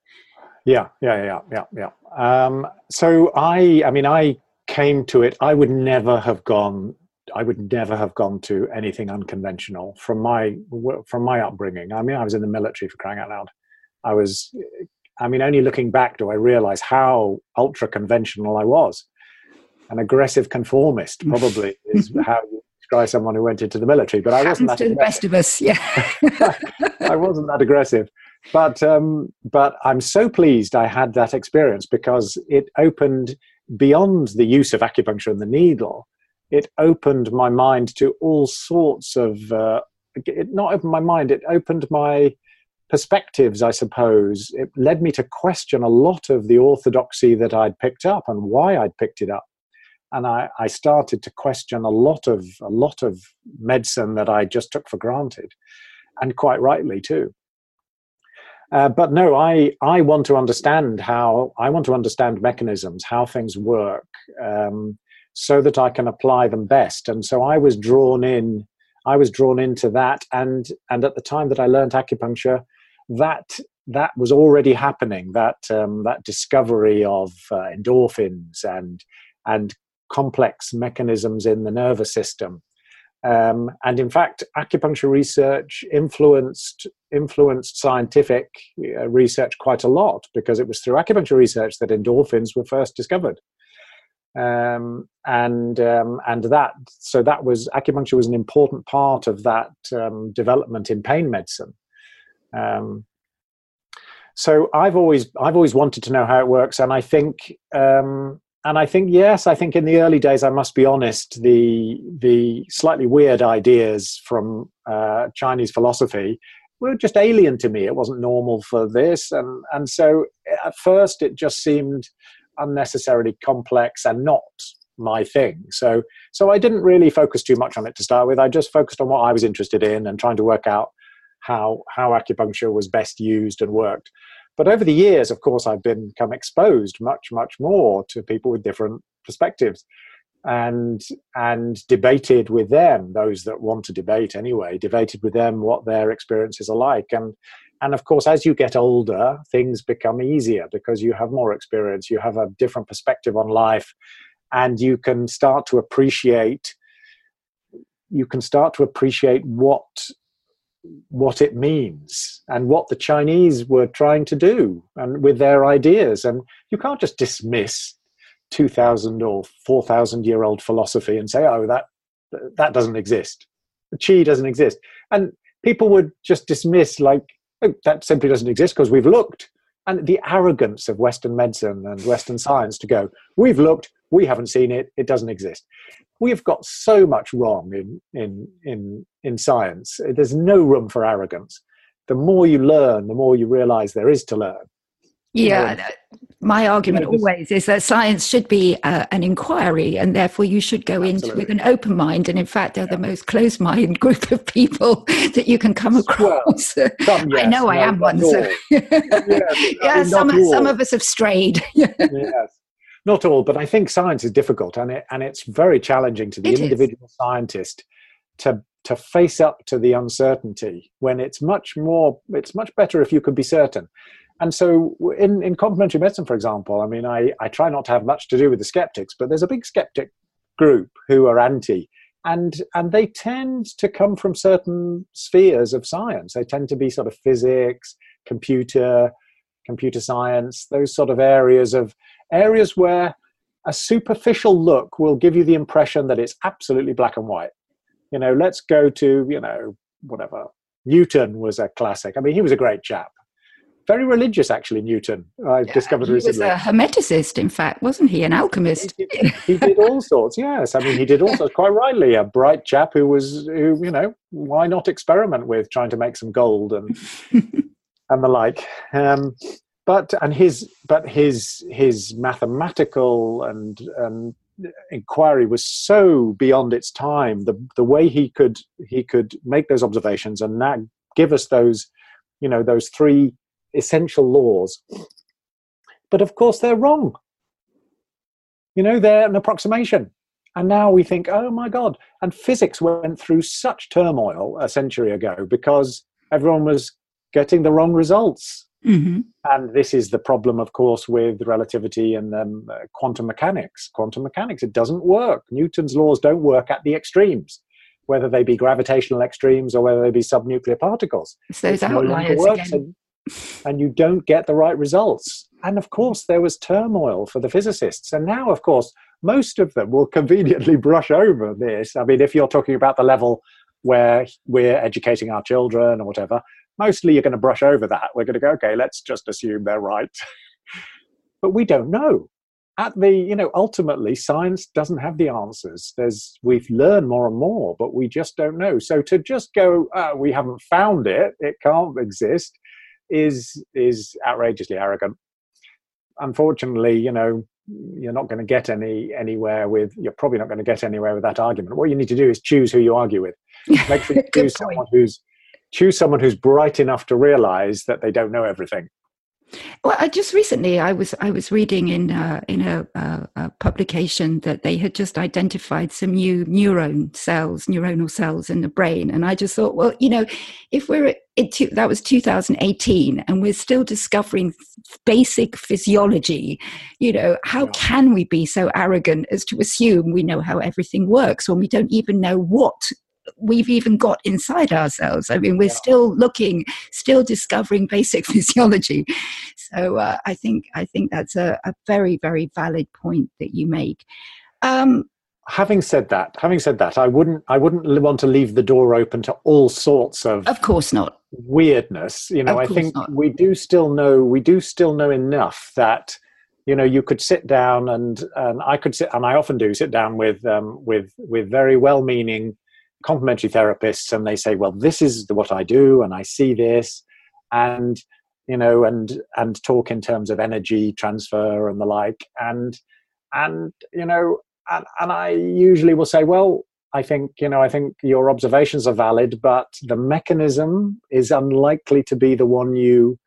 Yeah, yeah, yeah, yeah, yeah. Um, so I, I mean, I came to it, I would never have gone. I would never have gone to anything unconventional from my from my upbringing. I mean, I was in the military for crying out loud. I was, I mean, only looking back do I realize how ultra conventional I was. An aggressive conformist, probably, is how you describe someone who went into the military. But I wasn't that. To the best of us, yeah. I wasn't that aggressive, but um, but I'm so pleased I had that experience because it opened beyond the use of acupuncture and the needle, it opened my mind to all sorts of. Uh, it not opened my mind; it opened my perspectives, I suppose. It led me to question a lot of the orthodoxy that I'd picked up and why I'd picked it up. And I, I started to question a lot of a lot of medicine that I just took for granted, and quite rightly too. Uh, but no, I, I want to understand how, I want to understand mechanisms, how things work, um, so that I can apply them best. And so I was drawn in, I was drawn into that. And, and at the time that I learned acupuncture, that, that was already happening, that, um, that discovery of uh, endorphins and, and complex mechanisms in the nervous system um, and in fact, acupuncture research influenced influenced scientific uh, research quite a lot because it was through acupuncture research that endorphins were first discovered. Um, and um, and that so that was acupuncture was an important part of that um, development in pain medicine. Um, so I've always I've always wanted to know how it works, and I think um, and I think yes, I think in the early days, I must be honest, the the slightly weird ideas from uh, Chinese philosophy were just alien to me. It wasn't normal for this, and and so at first it just seemed unnecessarily complex and not my thing. So so I didn't really focus too much on it to start with. I just focused on what I was interested in and trying to work out how how acupuncture was best used and worked. But over the years, of course, I've become exposed much much more to people with different perspectives and and debated with them those that want to debate anyway debated with them what their experiences are like. And and of course as you get older things become easier because you have more experience you have a different perspective on life and you can start to appreciate you can start to appreciate what what it means and what the chinese were trying to do and with their ideas. And you can't just dismiss 2000 or 4000 year old philosophy and say oh that that doesn't exist. Chi doesn't exist. And people would just dismiss like oh, that simply doesn't exist because we've looked. And the arrogance of western medicine and western science to go we've looked we haven't seen it it doesn't exist we've got so much wrong in in in in science there's no room for arrogance the more you learn the more you realize there is to learn yeah, my argument always is that science should be uh, an inquiry, and therefore you should go Absolutely. into with an open mind. And in fact, they're yeah. the most closed-minded group of people that you can come across. Well, some, yes, I know no, I am one. So. yes, yeah, some some of us have strayed. yes, not all, but I think science is difficult, and it and it's very challenging to the it individual is. scientist to to face up to the uncertainty when it's much more it's much better if you could be certain and so in, in complementary medicine, for example, I mean, I, I try not to have much to do with the skeptics, but there's a big skeptic group who are anti. And, and they tend to come from certain spheres of science. They tend to be sort of physics, computer, computer science, those sort of areas of areas where a superficial look will give you the impression that it's absolutely black and white. You know, let's go to, you know, whatever. Newton was a classic. I mean, he was a great chap very religious, actually. Newton, I've yeah, discovered he recently. He was a hermeticist, in fact, wasn't he? An alchemist. He did, he did all sorts. Yes, I mean, he did all sorts. Quite rightly, a bright chap who was, who you know, why not experiment with trying to make some gold and and the like. Um, but and his but his his mathematical and inquiry was so beyond its time. The the way he could he could make those observations and that give us those you know those three essential laws. But of course, they're wrong. You know, they're an approximation. And now we think, oh my God. And physics went through such turmoil a century ago because everyone was getting the wrong results. Mm-hmm. And this is the problem, of course, with relativity and um, uh, quantum mechanics. Quantum mechanics, it doesn't work. Newton's laws don't work at the extremes, whether they be gravitational extremes or whether they be subnuclear particles. It's those outliers no again and you don't get the right results. And of course, there was turmoil for the physicists. And now, of course, most of them will conveniently brush over this. I mean, if you're talking about the level where we're educating our children or whatever, mostly you're going to brush over that. We're going to go, okay, let's just assume they're right. but we don't know. At the, you know, ultimately, science doesn't have the answers. There's, we've learned more and more, but we just don't know. So to just go, oh, we haven't found it, it can't exist, is is outrageously arrogant. Unfortunately, you know, you're not going to get any anywhere with. You're probably not going to get anywhere with that argument. What you need to do is choose who you argue with. Make sure you choose someone who's choose someone who's bright enough to realize that they don't know everything well, I just recently I was I was reading in uh, in a, a, a, publication that they had just identified some new neuron cells, neuronal cells in the brain, and I just thought, well, you know, if we're two, that was 2018, and we're still discovering basic physiology, you know, how yeah. can we be so arrogant as to assume we know how everything works when we don't even know what we've even got inside ourselves. I mean, we're yeah. still looking, still discovering basic physiology. So uh, I think I think that's a, a, very very valid point that you make. Um, having said that, having said that, I wouldn't I wouldn't want to leave the door open to all sorts of of course not weirdness. You know, I think not. we do still know we do still know enough that you know you could sit down and and I could sit and I often do sit down with um, with with very well meaning complementary therapists and they say, well, this is what I do and I see this. And, you know, and, and talk in terms of energy transfer and the like. And, and, you know, and, and I usually will say, well, I think you know I think your observations are valid, but the mechanism is unlikely to be the one you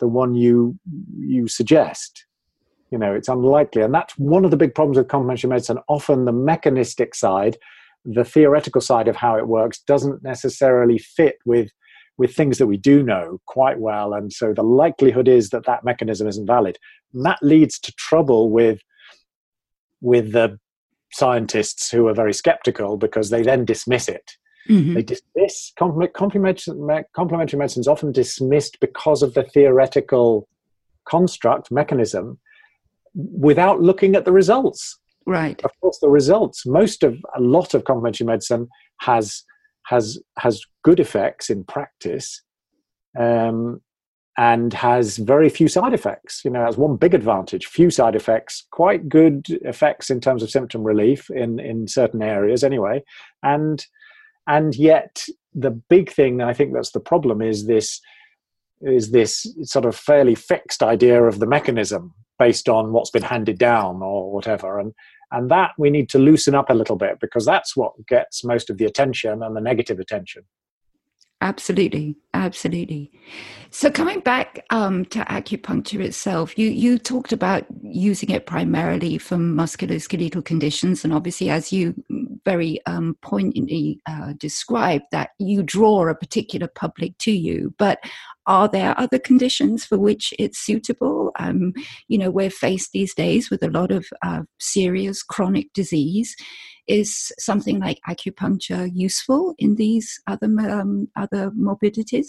the one you you suggest. You know, it's unlikely, and that's one of the big problems with complementary medicine. Often, the mechanistic side, the theoretical side of how it works, doesn't necessarily fit with with things that we do know quite well, and so the likelihood is that that mechanism isn't valid. And that leads to trouble with with the scientists who are very skeptical because they then dismiss it. Mm-hmm. They dismiss complementary, complementary medicine is often dismissed because of the theoretical construct mechanism without looking at the results. Right. Of course, the results. Most of a lot of complementary medicine has has has good effects in practice, um, and has very few side effects. You know, has one big advantage: few side effects, quite good effects in terms of symptom relief in in certain areas, anyway. And and yet, the big thing I think that's the problem is this is this sort of fairly fixed idea of the mechanism based on what's been handed down or whatever and and that we need to loosen up a little bit because that's what gets most of the attention and the negative attention. Absolutely, absolutely. So coming back um, to acupuncture itself, you you talked about using it primarily for musculoskeletal conditions, and obviously, as you very um, poignantly uh, described, that you draw a particular public to you. But are there other conditions for which it's suitable? Um, you know, we're faced these days with a lot of uh, serious chronic disease. Is something like acupuncture useful in these other um, other morbidities?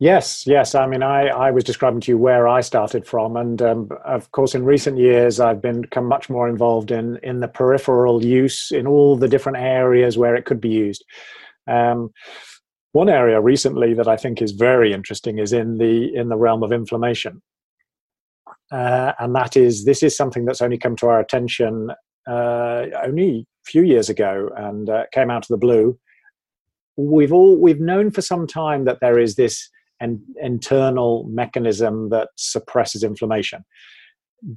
Yes, yes. I mean, I, I was describing to you where I started from, and um, of course, in recent years, I've been become much more involved in in the peripheral use in all the different areas where it could be used. Um, one area recently that I think is very interesting is in the in the realm of inflammation, uh, and that is this is something that's only come to our attention uh, only a few years ago and uh, came out of the blue. We've all we've known for some time that there is this an internal mechanism that suppresses inflammation,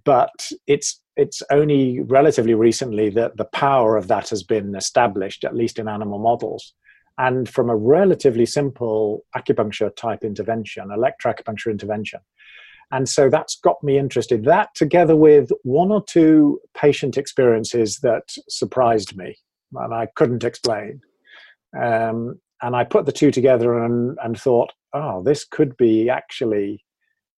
but it's it's only relatively recently that the power of that has been established, at least in animal models. And from a relatively simple acupuncture type intervention, electroacupuncture intervention, and so that's got me interested. That, together with one or two patient experiences that surprised me and I couldn't explain. Um, and I put the two together and, and thought, oh, this could be actually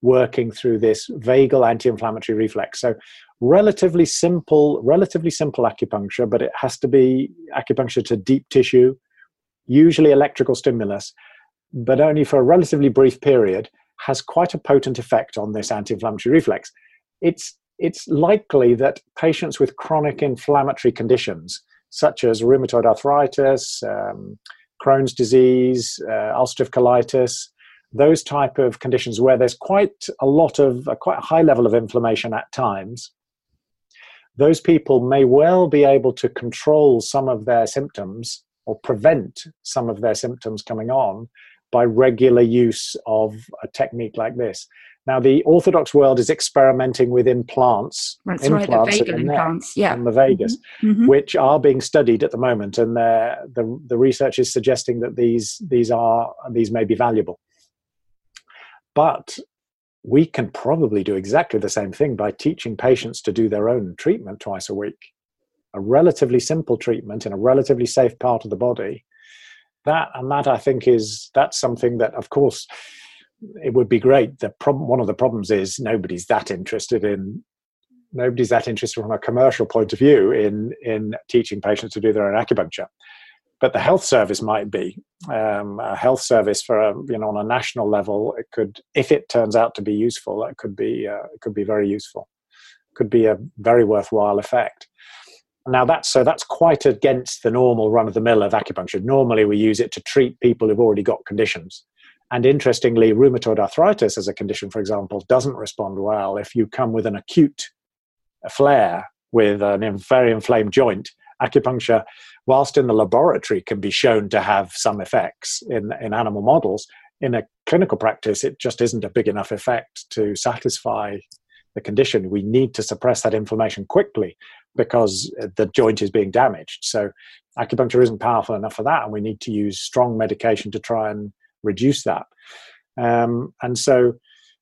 working through this vagal anti-inflammatory reflex. So relatively simple, relatively simple acupuncture, but it has to be acupuncture to deep tissue, usually electrical stimulus, but only for a relatively brief period has quite a potent effect on this anti-inflammatory reflex. It's it's likely that patients with chronic inflammatory conditions, such as rheumatoid arthritis, um, Crohn's disease, uh, ulcerative colitis, those type of conditions where there's quite a lot of a quite a high level of inflammation at times, those people may well be able to control some of their symptoms or prevent some of their symptoms coming on by regular use of a technique like this. Now, the Orthodox world is experimenting with implants. That's implants right, the vagal implants, yeah. And the vagus, mm-hmm. mm-hmm. which are being studied at the moment. And the, the research is suggesting that these, these, are, these may be valuable. But we can probably do exactly the same thing by teaching patients to do their own treatment twice a week. A relatively simple treatment in a relatively safe part of the body that and that i think is that's something that of course it would be great the problem one of the problems is nobody's that interested in nobody's that interested from a commercial point of view in in teaching patients to do their own acupuncture but the health service might be um, a health service for a, you know on a national level it could if it turns out to be useful it could be uh, it could be very useful could be a very worthwhile effect now that's so that's quite against the normal run of the mill of acupuncture. Normally we use it to treat people who've already got conditions. And interestingly, rheumatoid arthritis as a condition, for example, doesn't respond well if you come with an acute flare with a very inflamed joint. Acupuncture whilst in the laboratory can be shown to have some effects in, in animal models, in a clinical practice, it just isn't a big enough effect to satisfy the condition. We need to suppress that inflammation quickly because the joint is being damaged. So acupuncture isn't powerful enough for that, and we need to use strong medication to try and reduce that. Um, and so,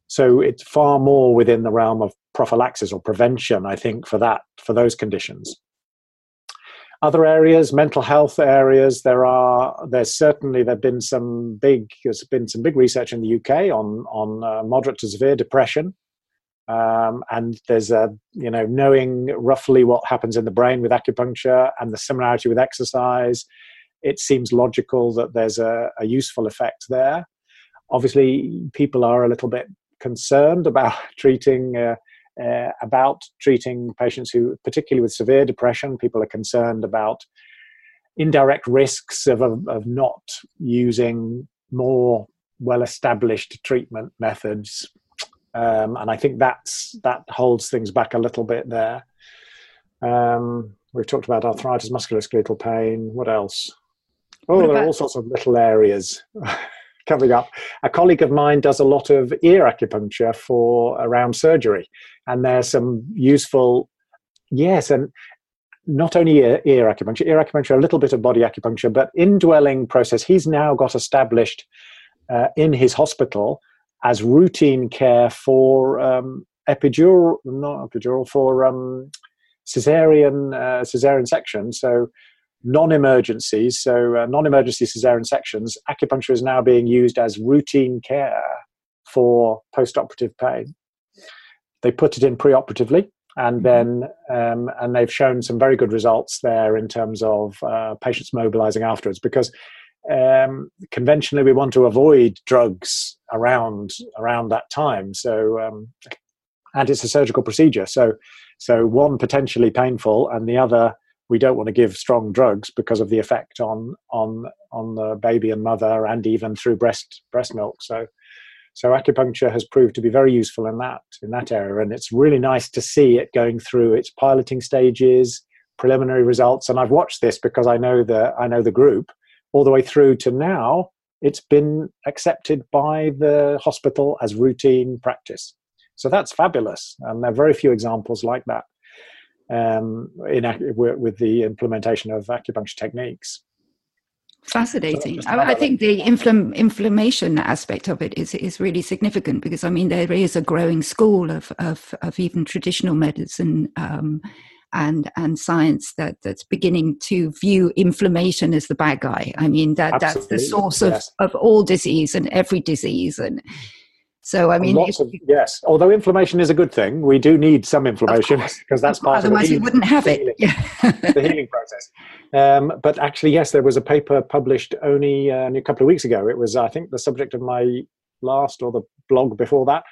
so it's far more within the realm of prophylaxis or prevention, I think, for that for those conditions. Other areas, mental health areas, there are there's certainly there've been some big there's been some big research in the UK on on uh, moderate to severe depression, um, and there's a you know knowing roughly what happens in the brain with acupuncture and the similarity with exercise, it seems logical that there's a, a useful effect there. Obviously, people are a little bit concerned about treating uh, uh, about treating patients who, particularly with severe depression, people are concerned about indirect risks of, of, of not using more well established treatment methods. Um, and I think that's that holds things back a little bit there. Um, we've talked about arthritis, musculoskeletal pain. What else? Oh, what there are all sorts of little areas. coming up. A colleague of mine does a lot of ear acupuncture for around surgery, and there's some useful, yes, and not only ear, ear acupuncture, ear acupuncture, a little bit of body acupuncture, but indwelling process. He's now got established uh, in his hospital as routine care for um, epidural, not epidural, for um, cesarean uh, cesarean section. So non-emergencies, so uh, non-emergency cesarean sections, acupuncture is now being used as routine care for post-operative pain. They put it in pre-operatively, and mm-hmm. then um, and they've shown some very good results there in terms of uh, patients mobilizing afterwards because um, conventionally we want to avoid drugs around around that time. So um, and it's a surgical procedure, so so one potentially painful and the other we don't want to give strong drugs because of the effect on on on the baby and mother and even through breast breast milk. So so acupuncture has proved to be very useful in that in that area. And it's really nice to see it going through its piloting stages preliminary results. And I've watched this because I know the I know the group. All the way through to now it's been accepted by the hospital as routine practice. So that's fabulous. And there are very few examples like that um, in with the implementation of acupuncture techniques. Fascinating. So I, I, think the infl- inflammation aspect of it is is really significant because I mean there is a growing school of of, of even traditional medicine um, and and science that that's beginning to view inflammation as the bad guy. I mean that Absolutely. that's the source of, yes. of all disease and every disease and so I mean, of, yes. Although inflammation is a good thing, we do need some inflammation because that's part Otherwise, of the you wouldn't have it. Yeah. the healing process. Um, but actually, yes, there was a paper published only, uh, only a couple of weeks ago. It was, I think, the subject of my last or the blog before that.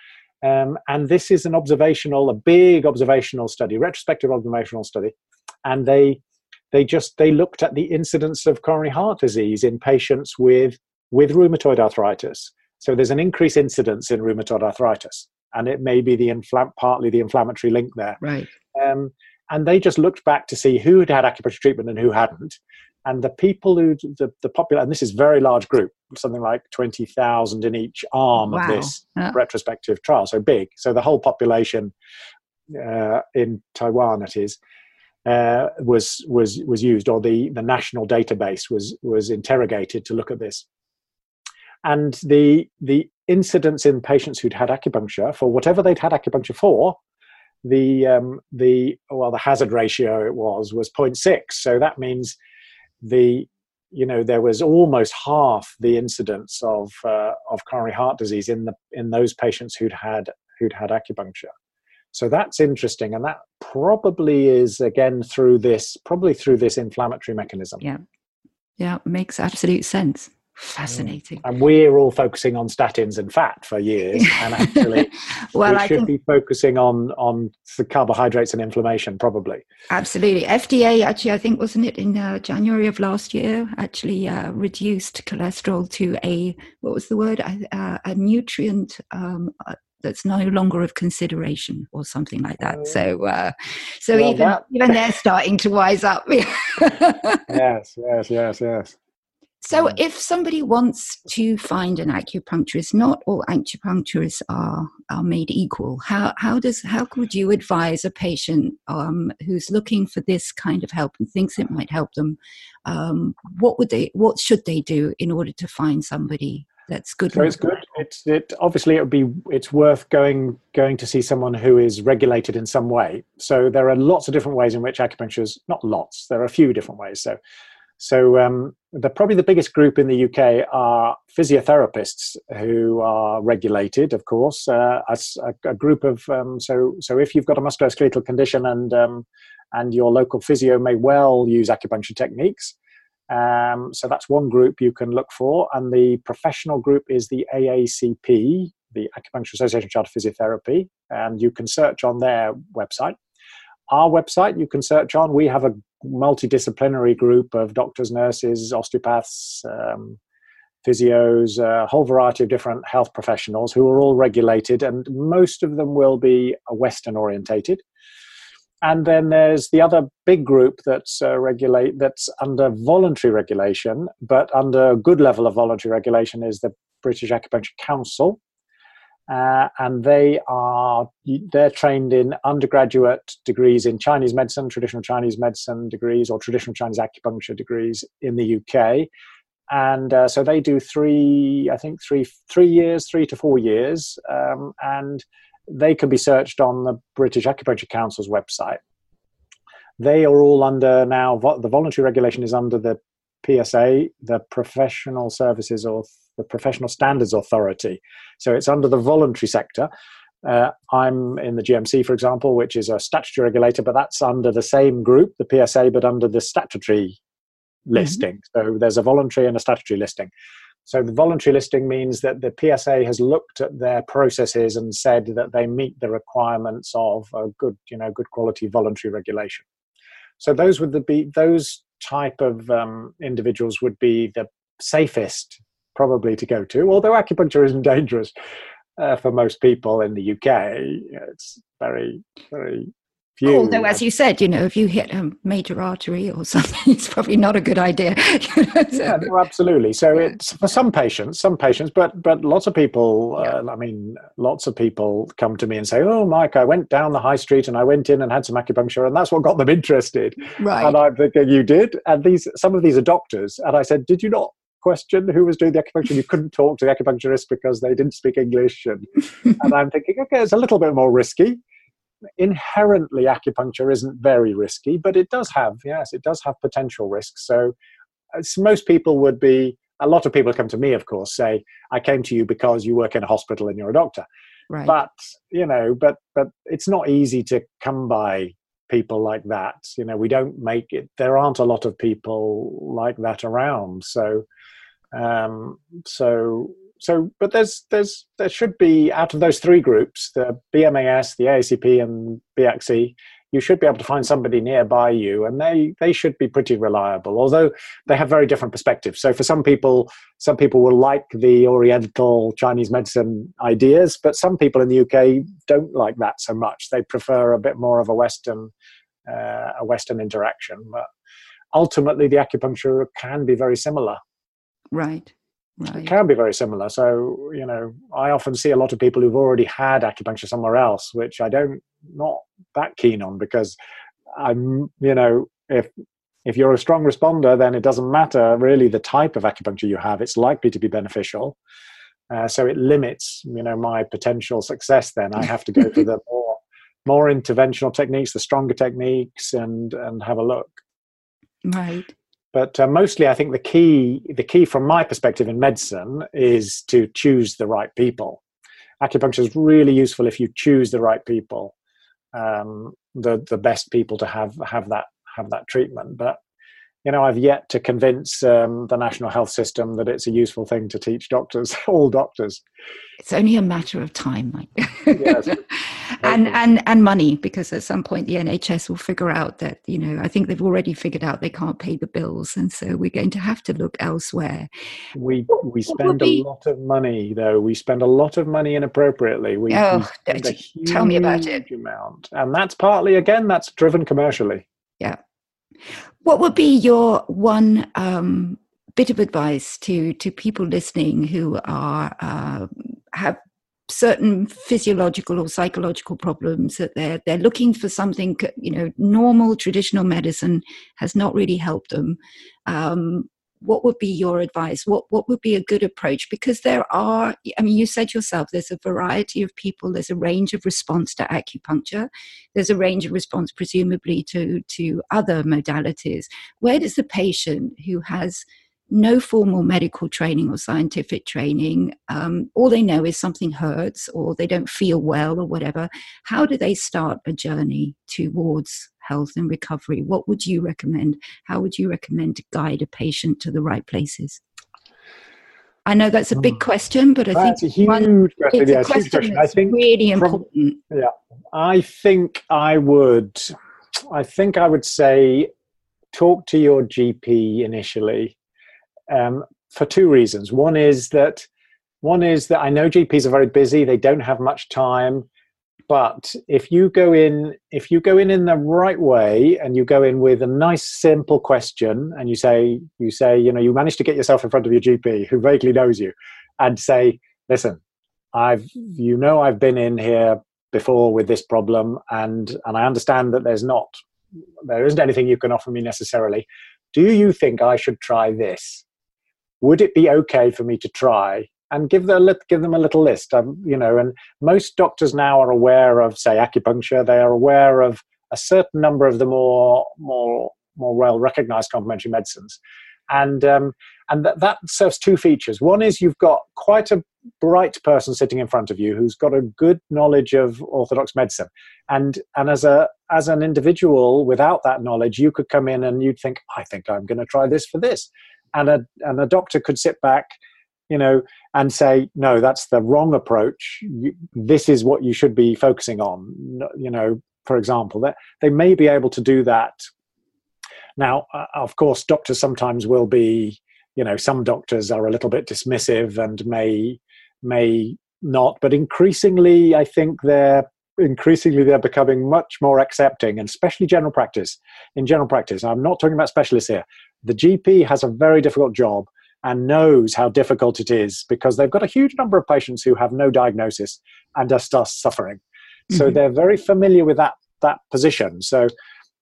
Um, and this is an observational, a big observational study, retrospective observational study, and they they just they looked at the incidence of coronary heart disease in patients with with rheumatoid arthritis so there's an increased incidence in rheumatoid arthritis, and it may be the infl- partly the inflammatory link there. Right. Um, and they just looked back to see who had had acupuncture treatment and who hadn't. And the people who the, the popular and this is very large group, something like twenty thousand in each arm wow. of this yeah. retrospective trial, so big. So the whole population uh, in Taiwan, it is, uh, was was was used, or the the national database was was interrogated to look at this and the the incidence in patients who'd had acupuncture for whatever they'd had acupuncture for the um, the well the hazard ratio it was was 0.6 so that means the you know there was almost half the incidence of uh, of coronary heart disease in the in those patients who'd had who'd had acupuncture. So that's interesting and that probably is again through this probably through this inflammatory mechanism. Yeah. Yeah makes absolute sense Fascinating. And we're all focusing on statins and fat for years, and actually, well, we I should be focusing on on the carbohydrates and inflammation, probably. Absolutely. FDA actually, I think, wasn't it in uh, January of last year? Actually, uh, reduced cholesterol to a what was the word? Uh, a nutrient. Um, that's no longer of consideration or something like that. So, uh, so well, even that... even they're starting to wise up. yes, yes, yes, yes. So, if somebody wants to find an acupuncturist, not all acupuncturists are are made equal. How how does how could you advise a patient um, who's looking for this kind of help and thinks it might help them? Um, what would they what should they do in order to find somebody that's good? So it's good. It's it obviously it would be it's worth going going to see someone who is regulated in some way. So there are lots of different ways in which acupuncture is not lots. There are a few different ways. So so um, the probably the biggest group in the UK are physiotherapists who are regulated, of course, uh, as a, a, group of um, so so if you've got a musculoskeletal condition and um, and your local physio may well use acupuncture techniques. Um, so that's one group you can look for, and the professional group is the AACP, the Acupuncture Association of Chartered Physiotherapy, and you can search on their website our website you can search on. We have a multidisciplinary group of doctors, nurses, osteopaths, um, physios, a whole variety of different health professionals who are all regulated, and most of them will be Western orientated. And then there's the other big group that's uh, regulate that's under voluntary regulation, but under a good level of voluntary regulation is the British Acupuncture Council, uh, and they are they're trained in undergraduate degrees in Chinese medicine, traditional Chinese medicine degrees, or traditional Chinese acupuncture degrees in the UK. And uh, so they do three, I think three three years, three to four years, um, and they can be searched on the British Acupuncture Council's website. They are all under now. The voluntary regulation is under the PSA, the Professional Services or the Professional Standards Authority. So it's under the voluntary sector. Uh, I'm in the GMC, for example, which is a statutory regulator, but that's under the same group, the PSA, but under the statutory mm-hmm. listing. So there's a voluntary and a statutory listing. So the voluntary listing means that the PSA has looked at their processes and said that they meet the requirements of a good, you know, good quality voluntary regulation. So those would be those type of um, individuals would be the safest probably to go to. Although acupuncture isn't dangerous uh, for most people in the UK, it's very, very few. Although, as you said, you know, if you hit a major artery or something, it's probably not a good idea. so, yeah, no, absolutely. So yeah. it's for some patients, some patients, but but lots of people. Yeah. Uh, I mean, lots of people come to me and say, "Oh, Mike, I went down the high street and I went in and had some acupuncture, and that's what got them interested." Right. And I'm thinking, "You did?" And these some of these are doctors, and I said, "Did you not question who was doing the acupuncture. You couldn't talk to the acupuncturist because they didn't speak English. And, and I'm thinking, okay, it's a little bit more risky inherently acupuncture isn't very risky, but it does have, yes, it does have potential risks. So most people would be, a lot of people come to me, of course, say, I came to you because you work in a hospital and you're a doctor. Right. But, you know, but, but it's not easy to come by people like that. You know, we don't make it, there aren't a lot of people like that around. So, um, so so but there's there's there should be out of those three groups the bmas the aacp and bxc you should be able to find somebody nearby you and they they should be pretty reliable although they have very different perspectives. So for some people some people will like the oriental chinese medicine ideas but some people in the uk don't like that so much. They prefer a bit more of a western uh, a western interaction but ultimately the acupuncture can be very similar right Right. It can be very similar. So, you know, I often see a lot of people who've already had acupuncture somewhere else, which I don't not that keen on because I'm, you know, if if you're a strong responder, then it doesn't matter really the type of acupuncture you have. It's likely to be beneficial. Uh, so it limits, you know, my potential success. Then I have to go for the more more interventional techniques, the stronger techniques, and and have a look. Right but uh, mostly i think the key the key from my perspective in medicine is to choose the right people. Acupuncture is really useful if you choose the right people um, the the best people to have have that have that treatment. But you know, I've yet to convince um, the national health system that it's a useful thing to teach doctors, all doctors. It's only a matter of time, Mike. yes. and and and money, because at some point the NHS will figure out that you know I think they've already figured out they can't pay the bills, and so we're going to have to look elsewhere. We we spend be, a lot of money though. We spend a lot of money inappropriately. We, oh, we tell me about it. Amount, and that's partly again that's driven commercially. Yeah. What would be your one um, bit of advice to to people listening who are uh, have certain physiological or psychological problems that they're they're looking for something you know normal traditional medicine has not really helped them um, what would be your advice? What what would be a good approach? Because there are i mean you said yourself there's a variety of people there's a range of response to acupuncture there's a range of response presumably to to other modalities. Where does the patient who has no formal medical training or scientific training um, all they know is something hurts or they don't feel well or whatever how do they start a journey towards health and recovery, what would you recommend? How would you recommend to guide a patient to the right places? I know that's a big hmm. question, but I that's think a huge one, question. It's yeah, a question, question. I think really important. Yeah, I think I would. I think I would say talk to your GP initially um, for two reasons. One is that one is that I know GPs are very busy; they don't have much time but if you go in if you go in in the right way and you go in with a nice simple question and you say you say you know you manage to get yourself in front of your gp who vaguely knows you and say listen i've you know i've been in here before with this problem and and i understand that there's not there isn't anything you can offer me necessarily do you think i should try this would it be okay for me to try and give them give them a little list. Um, you know, and most doctors now are aware of, say, acupuncture. They are aware of a certain number of the more more more well recognized complementary medicines, and um, and that, that serves two features. One is you've got quite a bright person sitting in front of you who's got a good knowledge of orthodox medicine, and and as a as an individual without that knowledge, you could come in and you'd think, I think I'm going to try this for this, and a and a doctor could sit back you know, and say, no, that's the wrong approach. this is what you should be focusing on. You know, for example, that they may be able to do that. Now, uh, of course, doctors sometimes will be, you know, some doctors are a little bit dismissive and may may not, but increasingly, I think they're increasingly they're becoming much more accepting, and especially general practice. In general practice, I'm not talking about specialists here. The GP has a very difficult job and knows how difficult it is because they've got a huge number of patients who have no diagnosis and are still suffering. Mm-hmm. So they're very familiar with that that position. So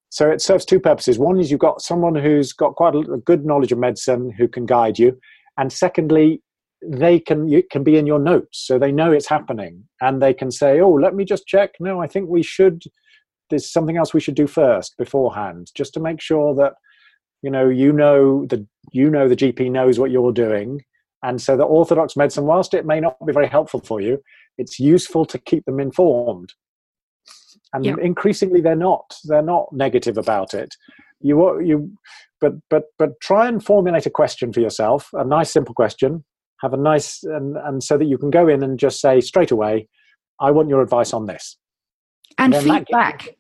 so it serves two purposes. One is you've got someone who's got quite a, a good knowledge of medicine who can guide you, and secondly, they can you can be in your notes, so they know it's happening, and they can say, "Oh, let me just check. No, I think we should. There's something else we should do first beforehand, just to make sure that you know you know the you know the gp knows what you're doing. And so the orthodox medicine whilst it may not be very helpful for you it's useful to keep them informed. And yep. increasingly they're not they're not negative about it. You you but but but try and formulate a question for yourself a nice simple question. Have a nice and and so that you can go in and just say straight away i want your advice on this. And, and feedback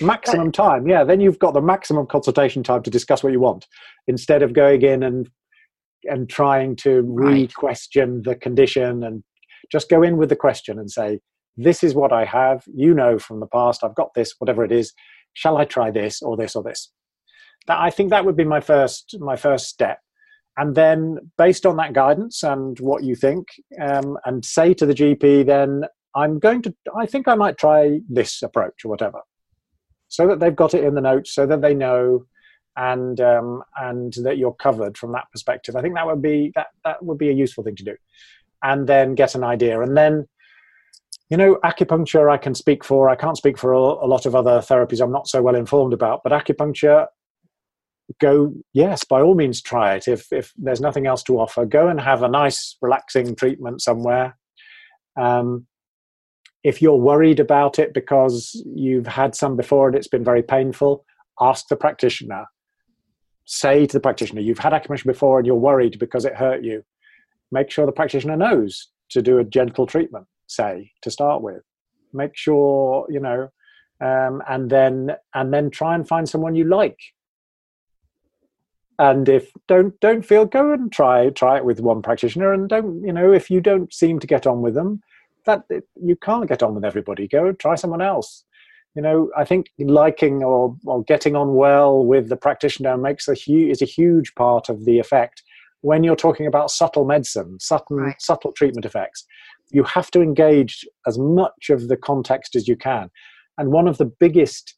maximum time yeah then you've got the maximum consultation time to discuss what you want instead of going in and and trying to re-question the condition and just go in with the question and say this is what i have. You know from the past. I've got this whatever it is. Shall i try this or this or this? That i think that would be my first my first step. And then based on that guidance and what you think um, and say to the gp then i'm going to i think i might try this approach or whatever so that they've got it in the notes, so that they know, and um, and that you're covered from that perspective. I think that would be that that would be a useful thing to do, and then get an idea, and then. You know, acupuncture I can speak for. I can't speak for a, a lot of other therapies I'm not so well informed about, but acupuncture go yes by all means try it if if there's nothing else to offer go and have a nice relaxing treatment somewhere um, if you're worried about it because you've had some before and it's been very painful, ask the practitioner. say to the practitioner, you've had acupuncture before and you're worried because it hurt you. Make sure the practitioner knows to do a gentle treatment, say, to start with. Make sure, you know, um, and then and then try and find someone you like. And if don't don't feel, go and try try it with one practitioner, and don't you know if you don't seem to get on with them, that you can't get on with everybody. Go try someone else you know, I think liking or, or getting on well with the practitioner makes a huge is a huge part of the effect. When you're talking about subtle medicine, subtle right. subtle treatment effects, you have to engage as much of the context as you can. And one of the biggest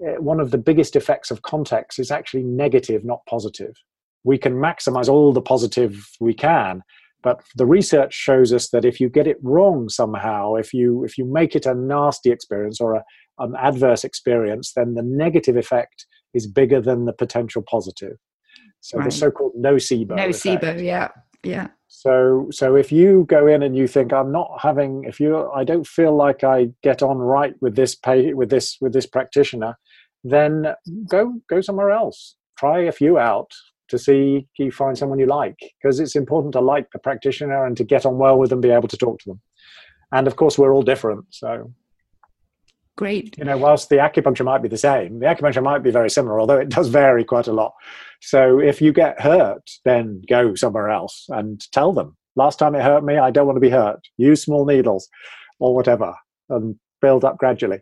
uh, one of the biggest effects of context is actually negative, not positive. We can maximize all the positive we can, but the research shows us that if you get it wrong somehow, if you if you make it a nasty experience or a, an adverse experience, then the negative effect is bigger than the potential positive. So right. the so-called nocebo. Nocebo, effect. yeah, yeah. So so if you go in and you think I'm not having, if you I don't feel like I get on right with this pay with this with this practitioner, then go go somewhere else. Try a few out to see you find someone you like because it's important to like the practitioner and to get on well with them, be able to talk to them. And of course, we're all different, so Great. You know, whilst the acupuncture might be the same, the acupuncture might be very similar, although it does vary quite a lot. So if you get hurt, then go somewhere else and tell them. Last time it hurt me, I don't want to be hurt. Use small needles or whatever and build up gradually.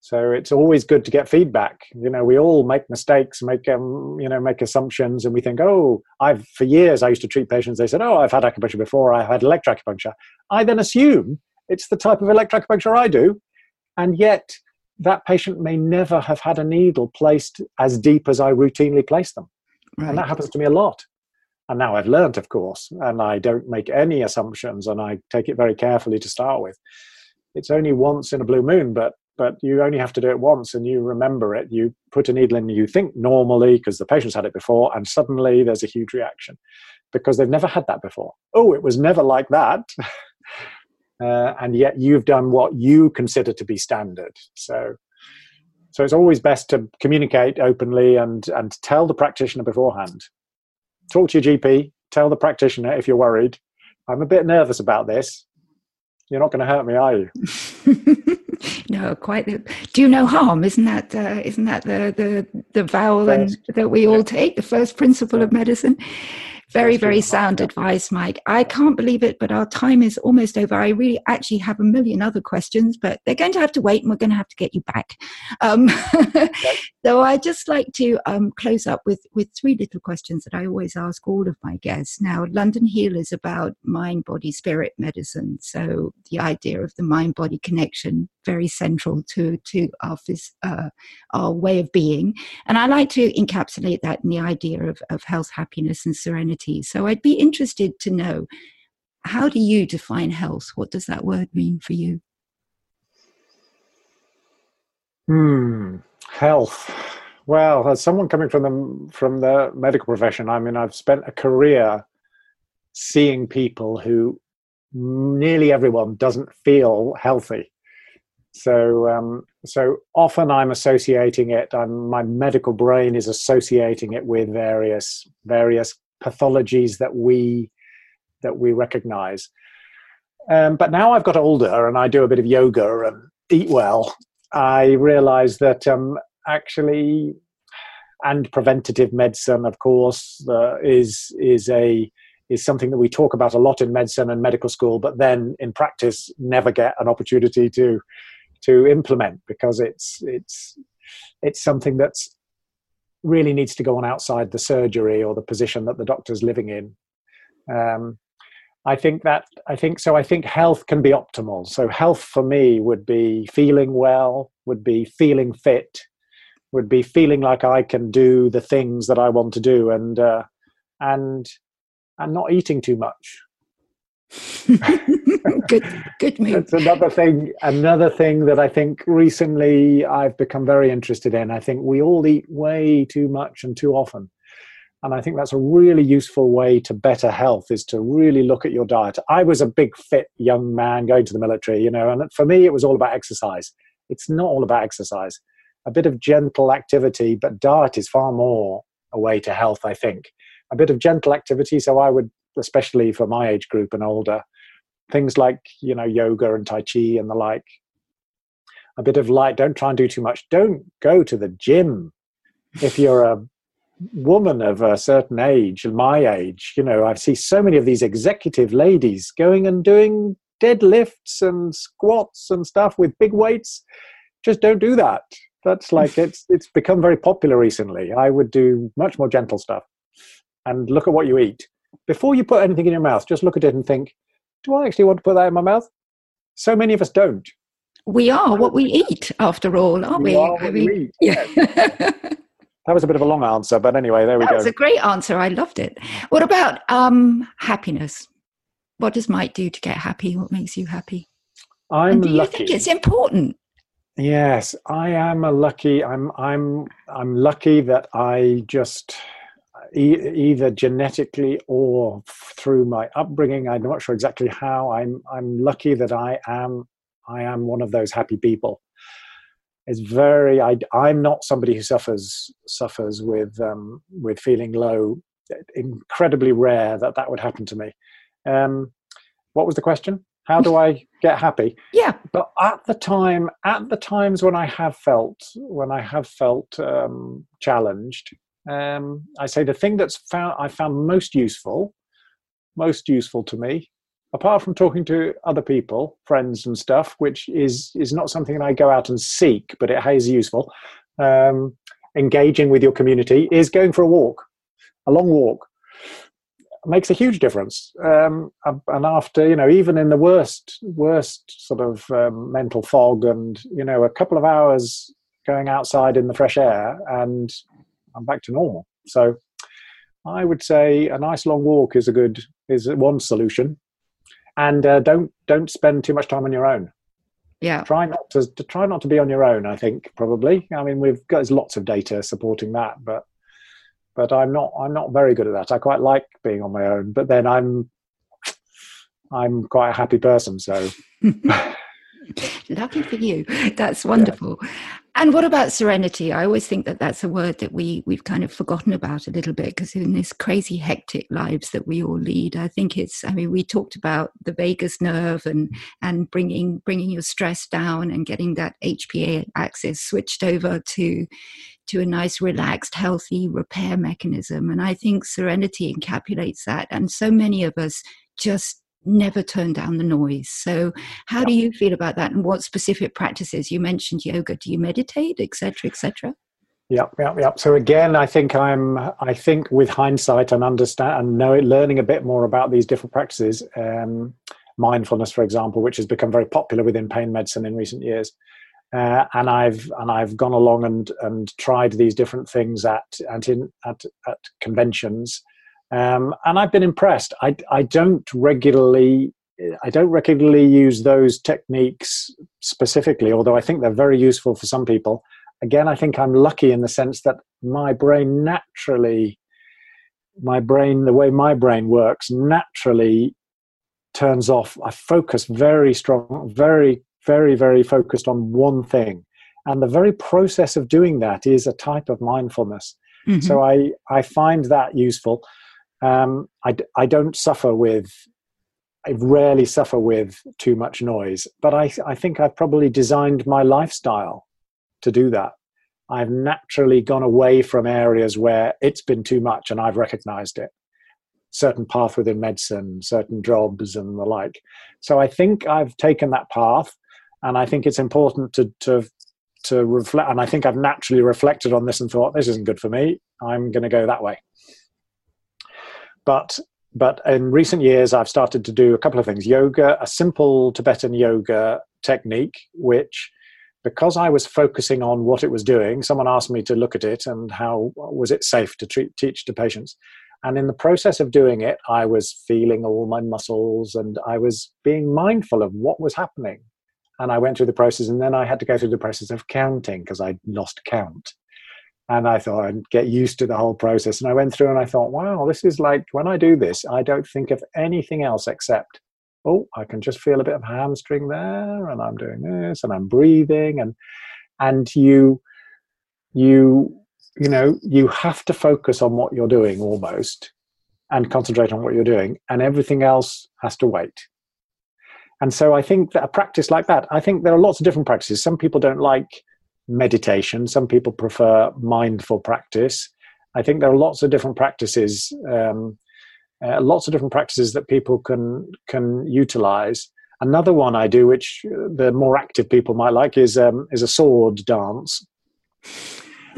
So it's always good to get feedback. You know, we all make mistakes, make um, you know, make assumptions, and we think, oh, I've for years I used to treat patients. They said, oh, I've had acupuncture before. I've had electroacupuncture. I then assume it's the type of electroacupuncture I do, and yet, that patient may never have had a needle placed as deep as I routinely place them. Right. And that happens to me a lot. And now I've learned, of course, and I don't make any assumptions and I take it very carefully to start with. It's only once in a blue moon, but but you only have to do it once and you remember it. You put a needle in, you think normally because the patient's had it before, and suddenly there's a huge reaction because they've never had that before. Oh, it was never like that. uh, and yet you've done what you consider to be standard. So, so it's always best to communicate openly and and tell the practitioner beforehand. Talk to your GP. Tell the practitioner if you're worried. I'm a bit nervous about this. You're not going to hurt me, are you? no, quite. The, do no harm. Isn't that uh, not that the the the vow and that we all take the first principle of medicine? Very, very sound advice, Mike. I can't believe it, but our time is almost over. I really actually have a million other questions, but they're going to have to wait and we're going to have to get you back. Um, so I just like to um, close up with, with three little questions that I always ask all of my guests. Now, London Heal is about mind, body, spirit medicine. So the idea of the mind body connection very central to to our uh, our way of being, and I like to encapsulate that in the idea of of health, happiness, and serenity. So I'd be interested to know how do you define health? What does that word mean for you? Hmm, health. Well, as someone coming from the from the medical profession, I mean, I've spent a career seeing people who nearly everyone doesn't feel healthy. So, um, so often I'm associating it. I'm, my medical brain is associating it with various various pathologies that we that we recognize. Um, but now I've got older and I do a bit of yoga and eat well. I realize that um, actually, and preventative medicine, of course, uh, is is a is something that we talk about a lot in medicine and medical school, but then in practice never get an opportunity to to implement because it's it's it's something that's really needs to go on outside the surgery or the position that the doctor's living in. Um, I think that I think so. I think health can be optimal. So health for me would be feeling well, would be feeling fit, would be feeling like I can do the things that I want to do, and uh, and and not eating too much. good, good move. That's another thing. Another thing that I think recently I've become very interested in. I think we all eat way too much and too often, and I think that's a really useful way to better health is to really look at your diet. I was a big fit young man going to the military, you know, and for me it was all about exercise. It's not all about exercise. A bit of gentle activity, but diet is far more a way to health. I think a bit of gentle activity. So I would, especially for my age group and older, things like you know yoga and tai chi and the like. A bit of light. Don't try and do too much. Don't go to the gym if you're a woman of a certain age, my age. You know, I see so many of these executive ladies going and doing deadlifts and squats and stuff with big weights. Just don't do that. That's like it's it's become very popular recently. I would do much more gentle stuff and look at what you eat. Before you put anything in your mouth, just look at it and think, do I actually want to put that in my mouth? So many of us don't. We are what we eat, after all, aren't we? we? Are I mean, eat, yeah. that was a bit of a long answer, but anyway, there we that go. That was a great answer. I loved it. What about um, happiness? What does Mike do to get happy? What makes you happy? I'm and do lucky. you think it's important? Yes, I am a lucky. I'm I'm I'm lucky that I just e- either genetically or through my upbringing. I'm not sure exactly how. I'm I'm lucky that I am I am one of those happy people. It's very. I I'm not somebody who suffers suffers with um, with feeling low. Incredibly rare that that would happen to me. Um, what was the question? How do I get happy? Yeah. But at the time, at the times when I have felt when I have felt um, challenged, um, I say the thing that's found I found most useful, most useful to me, apart from talking to other people, friends and stuff, which is is not something I go out and seek, but it is useful. Um, engaging with your community is going for a walk, a long walk makes a huge difference. Um, and after, you know, even in the worst, worst sort of um, mental fog, and you know, a couple of hours going outside in the fresh air, and I'm back to normal. So, I would say a nice long walk is a good is one solution, and uh, don't don't spend too much time on your own. Yeah, try not to, to try not to be on your own. I think probably. I mean, we've got there's lots of data supporting that, but but I'm not I'm not very good at that. I quite like being on my own, but then I'm I'm quite a happy person, so lucky for you. That's wonderful. Yeah. And what about serenity? I always think that that's a word that we we've kind of forgotten about a little bit because in this crazy hectic lives that we all lead, I think it's. I mean, we talked about the vagus nerve and and bringing bringing your stress down and getting that HPA axis switched over to to a nice, relaxed, healthy repair mechanism. And I think serenity encapsulates that. And so many of us just never turn down the noise. So, how do you feel about that? And what specific practices? You mentioned yoga. Do you meditate, etc., etc.? Yep, yep, yep. So again, I think I'm. I think with hindsight and understand and know learning a bit more about these different practices, um, mindfulness, for example, which has become very popular within pain medicine in recent years, uh, and I've and I've gone along and and tried these different things at at in, at, at conventions, um, and I've been impressed. I I don't regularly I don't regularly use those techniques specifically, although I think they're very useful for some people. Again, I think I'm lucky in the sense that my brain naturally, my brain, the way my brain works, naturally turns off. I focus very strong, very very, very focused on one thing. And the very process of doing that is a type of mindfulness. Mm-hmm. So I, I find that useful. Um, I, I don't suffer with, I rarely suffer with too much noise, but I, I think I've probably designed my lifestyle to do that. I've naturally gone away from areas where it's been too much and I've recognized it. Certain path within medicine, certain jobs, and the like. So I think I've taken that path and I think it's important to to to reflect. And I think I've naturally reflected on this and thought, this isn't good for me. I'm going to go that way. But but in recent years, I've started to do a couple of things: yoga, a simple Tibetan yoga technique, which because I was focusing on what it was doing, someone asked me to look at it and how was it safe to treat, teach to patients. And in the process of doing it, I was feeling all my muscles and I was being mindful of what was happening and I went through the process, and then I had to go through the process of counting because I'd lost count. And I thought I'd get used to the whole process. And I went through and I thought, wow, this is like when I do this, I don't think of anything else except, oh, I can just feel a bit of hamstring there, and I'm doing this, and I'm breathing, and and you you you know, you have to focus on what you're doing almost and concentrate on what you're doing, and everything else has to wait. And so I think that a practice like that, I think there are lots of different practices. Some people don't like meditation, some people prefer mindful practice. I think there are lots of different practices, um, uh, lots of different practices that people can can utilize. Another one I do, which the more active people might like, is um, is a sword dance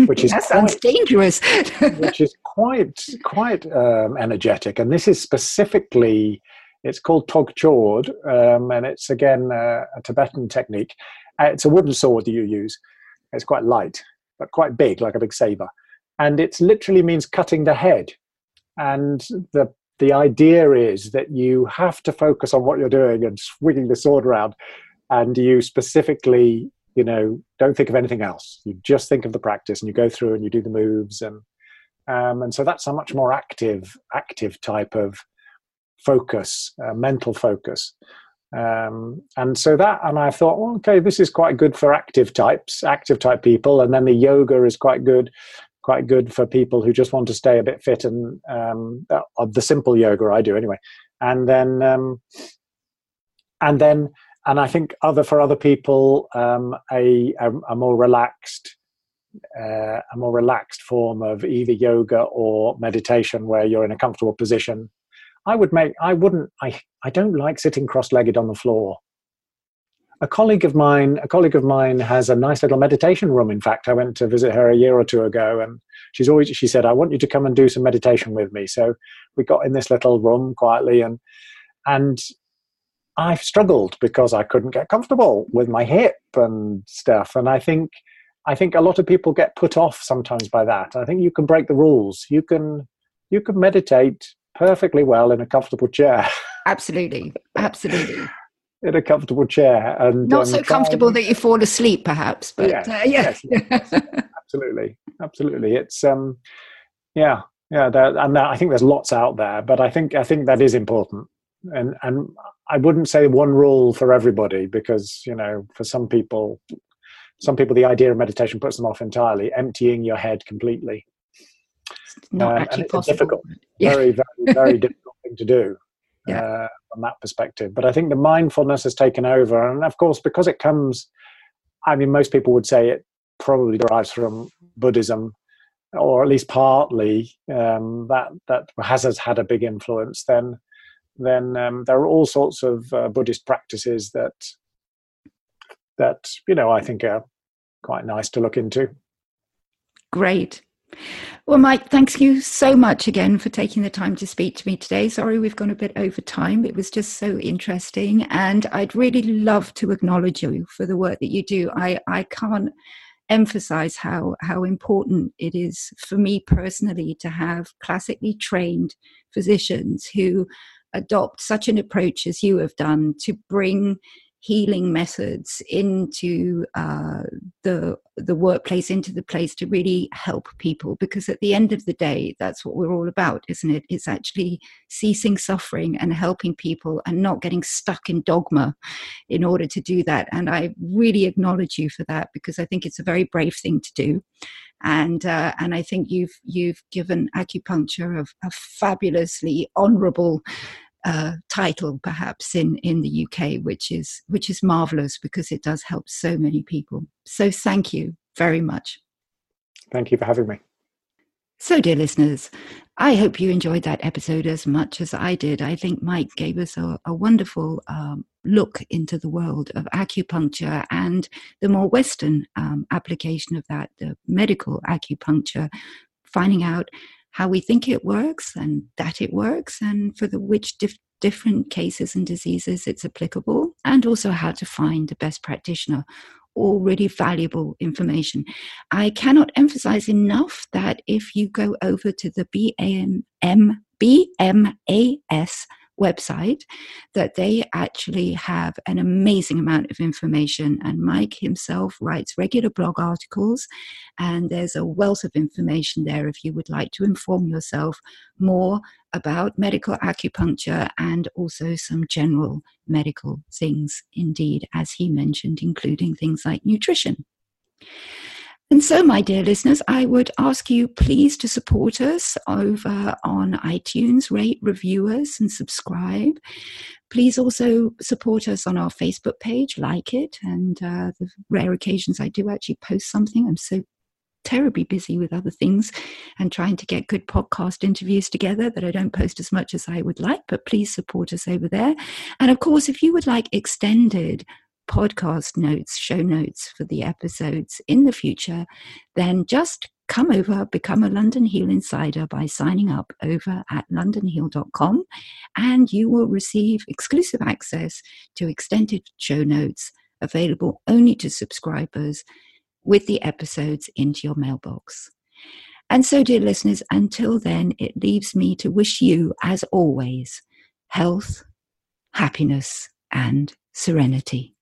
which is that sounds quite, dangerous. which is quite quite um, energetic, and this is specifically. It's called tog chord, um, and it's again uh, a Tibetan technique. Uh, it's a wooden sword that you use. It's quite light, but quite big, like a big saber, and it literally means cutting the head. And the the idea is that you have to focus on what you're doing and swinging the sword around, and you specifically you know don't think of anything else. You just think of the practice and you go through and you do the moves and um, and so that's a much more active active type of focus uh, mental focus um, and so that and i thought well, okay this is quite good for active types active type people and then the yoga is quite good quite good for people who just want to stay a bit fit and um, of the simple yoga i do anyway and then um, and then and I think other for other people, um, a, a, a more relaxed uh, a more relaxed form of either yoga or meditation where you're in a comfortable position. I would make I wouldn't I I don't like sitting cross-legged on the floor. A colleague of mine, a colleague of mine has a nice little meditation room. In fact, I went to visit her a year or two ago and she's always she said, I want you to come and do some meditation with me. So we got in this little room quietly and and I've struggled because I couldn't get comfortable with my hip and stuff. And I think I think a lot of people get put off sometimes by that. I think you can break the rules. You can you can meditate perfectly well in a comfortable chair. Absolutely, absolutely. in a comfortable chair and not um, so comfortable that you fall asleep, perhaps. But yes, uh, yeah. yes, yes, absolutely, absolutely. It's um, yeah, yeah, that, and that, I think there's lots out there, but I think I think that is important and and I wouldn't say one rule for everybody because you know for some people some people the idea of meditation puts them off entirely emptying your head completely it's not um, actually possible difficult yeah. very very very difficult thing to do yeah. uh, from that perspective but I think the mindfulness has taken over and of course because it comes I mean most people would say it probably derives from Buddhism or at least partly um, that that has, has had a big influence then then um, there are all sorts of uh, Buddhist practices that that you know I think are quite nice to look into. Great. Well, Mike, thanks you so much again for taking the time to speak to me today. Sorry we've gone a bit over time. It was just so interesting. And I'd really love to acknowledge you for the work that you do. I, I can't emphasize how, how important it is for me personally to have classically trained physicians who adopt such an approach as you have done to bring healing methods into uh, the the workplace, into the place to really help people. Because at the end of the day, that's what we're all about, isn't it? It's actually ceasing suffering and helping people, and not getting stuck in dogma in order to do that. And I really acknowledge you for that because I think it's a very brave thing to do and uh, and I think you've you've given acupuncture a, a fabulously honourable uh, title, perhaps in in the UK, which is which is marvelous because it does help so many people. So thank you very much. Thank you for having me. So, dear listeners, I hope you enjoyed that episode as much as I did. I think Mike gave us a, a wonderful um, look into the world of acupuncture and the more Western um, application of that, the medical acupuncture, finding out how we think it works and that it works, and for the which dif- different cases and diseases it's applicable, and also how to find the best practitioner all really valuable information. I cannot emphasize enough that if you go over to the BAM, BMAS website that they actually have an amazing amount of information and mike himself writes regular blog articles and there's a wealth of information there if you would like to inform yourself more about medical acupuncture and also some general medical things, indeed, as he mentioned, including things like nutrition. And so, my dear listeners, I would ask you please to support us over on iTunes, rate, review us, and subscribe. Please also support us on our Facebook page, like it, and uh, the rare occasions I do actually post something. I'm so terribly busy with other things and trying to get good podcast interviews together that I don't post as much as I would like, but please support us over there. And of course, if you would like extended podcast notes, show notes for the episodes in the future, then just come over, become a London Heal Insider by signing up over at londonheal.com, and you will receive exclusive access to extended show notes available only to subscribers with the episodes into your mailbox. And so, dear listeners, until then, it leaves me to wish you, as always, health, happiness, and serenity.